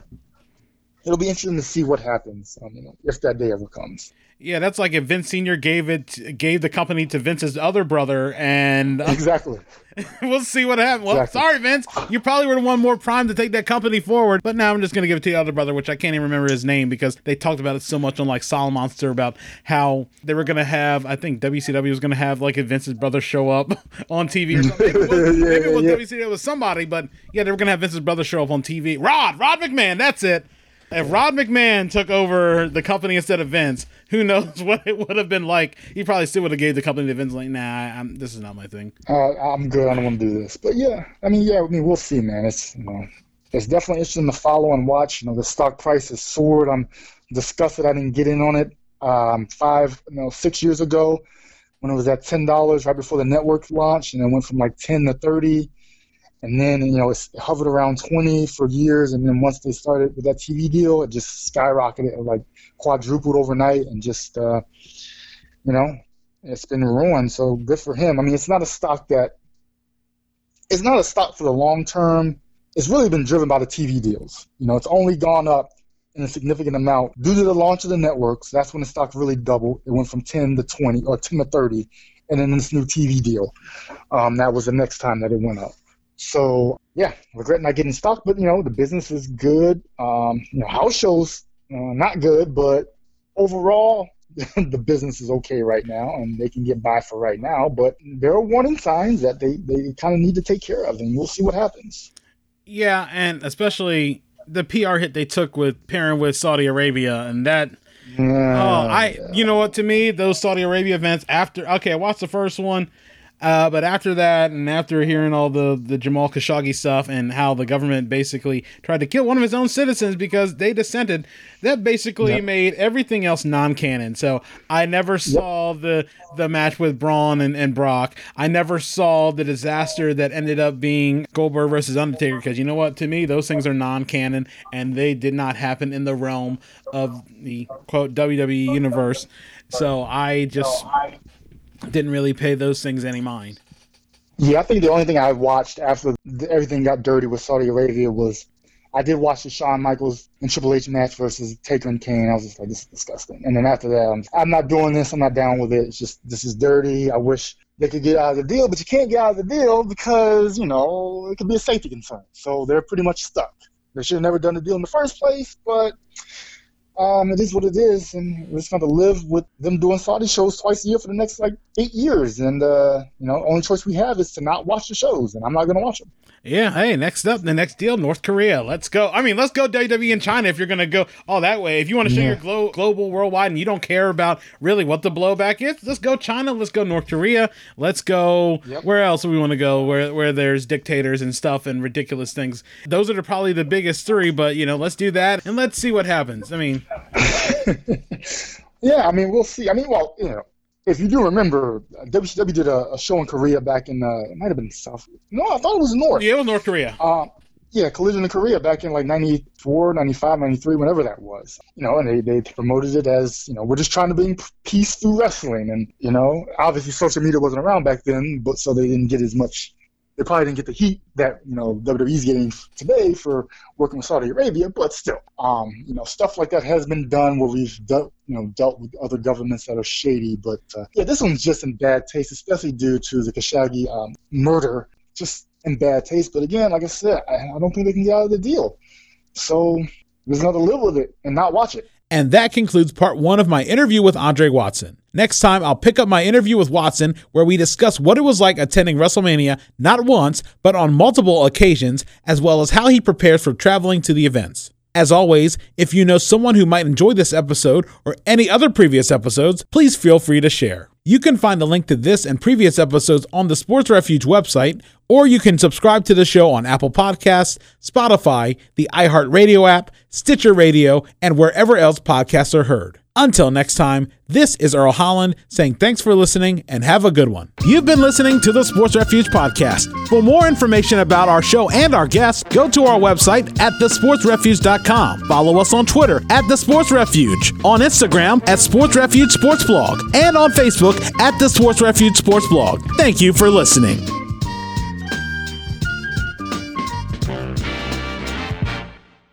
D: it'll be interesting to see what happens. Um, you know, if that day ever comes.
C: Yeah, that's like if Vince Senior gave it gave the company to Vince's other brother, and uh,
D: Exactly.
C: we'll see what happens. Well,
D: Exactly.
C: sorry, Vince, you probably would have won more prime to take that company forward, but now I'm just gonna give it to the other brother, which I can't even remember his name because they talked about it so much on like Solid Monster about how they were gonna have. I think WCW was gonna have like if Vince's brother show up on TV. Or something. Maybe it was,
D: Yeah,
C: maybe it was
D: yeah.
C: WCW, it was somebody, but yeah, they were gonna have Vince's brother show up on TV. Rod, Rod McMahon, that's it. If Rod McMahon took over the company instead of Vince, who knows what it would have been like? He probably still would have gave the company to Vince. Like, nah, I'm, this is not my thing.
D: Uh, I'm good. I don't want to do this. But yeah, I mean, yeah, I mean, we'll see, man. It's you know, it's definitely interesting to follow and watch. You know, the stock price has soared. I'm disgusted I didn't get in on it um, five, no, six years ago when it was at ten dollars right before the network launched, and it went from like ten to thirty, and then you know it hovered around twenty for years, and then once they started with that TV deal, it just skyrocketed, like quadrupled overnight, and just uh, you know it's been ruined. So good for him. I mean, it's not a stock that it's not a stock for the long term. It's really been driven by the TV deals. You know, it's only gone up in a significant amount due to the launch of the networks. That's when the stock really doubled. It went from 10 to 20 or 10 to 30, and then this new TV deal. Um, that was the next time that it went up. So yeah, regret not getting stock, but you know the business is good. Um, you know, house shows uh, not good, but overall the business is okay right now and they can get by for right now but there are warning signs that they, they kind of need to take care of and we'll see what happens
C: Yeah, and especially the PR hit they took with pairing with Saudi Arabia, and that. Oh, I. You know what? To me, those Saudi Arabia events after. Okay, I watched the first one. Uh, but after that, and after hearing all the the Jamal Khashoggi stuff and how the government basically tried to kill one of his own citizens because they dissented, that basically
D: Yep.
C: made everything else non-canon. So I never saw the the match with Braun and, and Brock. I never saw the disaster that ended up being Goldberg versus Undertaker because you know what? To me, those things are non-canon and they did not happen in the realm of the quote WWE universe. So I just didn't really pay those things any mind.
D: Yeah, I think the only thing I watched after the, everything got dirty with Saudi Arabia was I did watch the Shawn Michaels and Triple H match versus Taker and Kane. I was just like, this is disgusting. And then after that, I'm, I'm not doing this. I'm not down with it. It's just this is dirty. I wish they could get out of the deal, but you can't get out of the deal because you know it could be a safety concern. So they're pretty much stuck. They should have never done the deal in the first place, but um, it is what it is, and we're just going to live with them doing Saudi shows twice a year for the next like eight years. And uh, you know, the only choice we have is to not watch the shows, and I'm not going to watch them.
C: Yeah. Hey, next up, the next deal, North Korea. Let's go. I mean, let's go WWE in China if you're going to go all that way. If you want to show
D: Yeah.
C: your glo- global, worldwide, and you don't care about really what the blowback is, let's go China. Let's go North Korea. Let's go.
D: Yep.
C: Where else do we want to go? Where where there's dictators and stuff and ridiculous things. Those are the, probably the biggest three. But you know, let's do that and let's see what happens. I mean,
D: Yeah, I mean, we'll see. I mean, well, you know, if you do remember, WCW did a, a show in Korea back in, uh, it might have been South. No, I thought it was North.
C: yeah, it was North Korea.
D: Uh, yeah, Collision in Korea back in like 94, 95, 93, whenever that was. You know, and they, they promoted it as, you know, we're just trying to bring peace through wrestling. And, you know, obviously social media wasn't around back then, but so they didn't get as much, they probably didn't get the heat that, you know, WWE's getting today for working with Saudi Arabia, but still, um, you know, stuff like that has been done where we've dealt, you know, dealt with other governments that are shady. But uh, yeah, this one's just in bad taste, especially due to the Khashoggi um, murder. Just in bad taste. But again, like I said, I, I don't think they can get out of the deal. So there's another live with it and not watch it.
E: And that concludes part one of my interview with Andre Watson. Next time, I'll pick up my interview with Watson, where we discuss what it was like attending WrestleMania not once, but on multiple occasions, as well as how he prepares for traveling to the events. As always, if you know someone who might enjoy this episode or any other previous episodes, please feel free to share. You can find a link to this and previous episodes on the Sports Refuge website, or you can subscribe to the show on Apple Podcasts, Spotify, the iHeartRadio app, Stitcher Radio, and wherever else podcasts are heard. Until next time, this is Earl Holland saying thanks for listening and have a good one. You've been listening to the Sports Refuge podcast. For more information about our show and our guests, go to our website at thesportsrefuge.com. Follow us on Twitter at The Sports Refuge, on Instagram at Sports Refuge Sports Blog, and on Facebook at The Sports Refuge Sports Blog. Thank you for listening.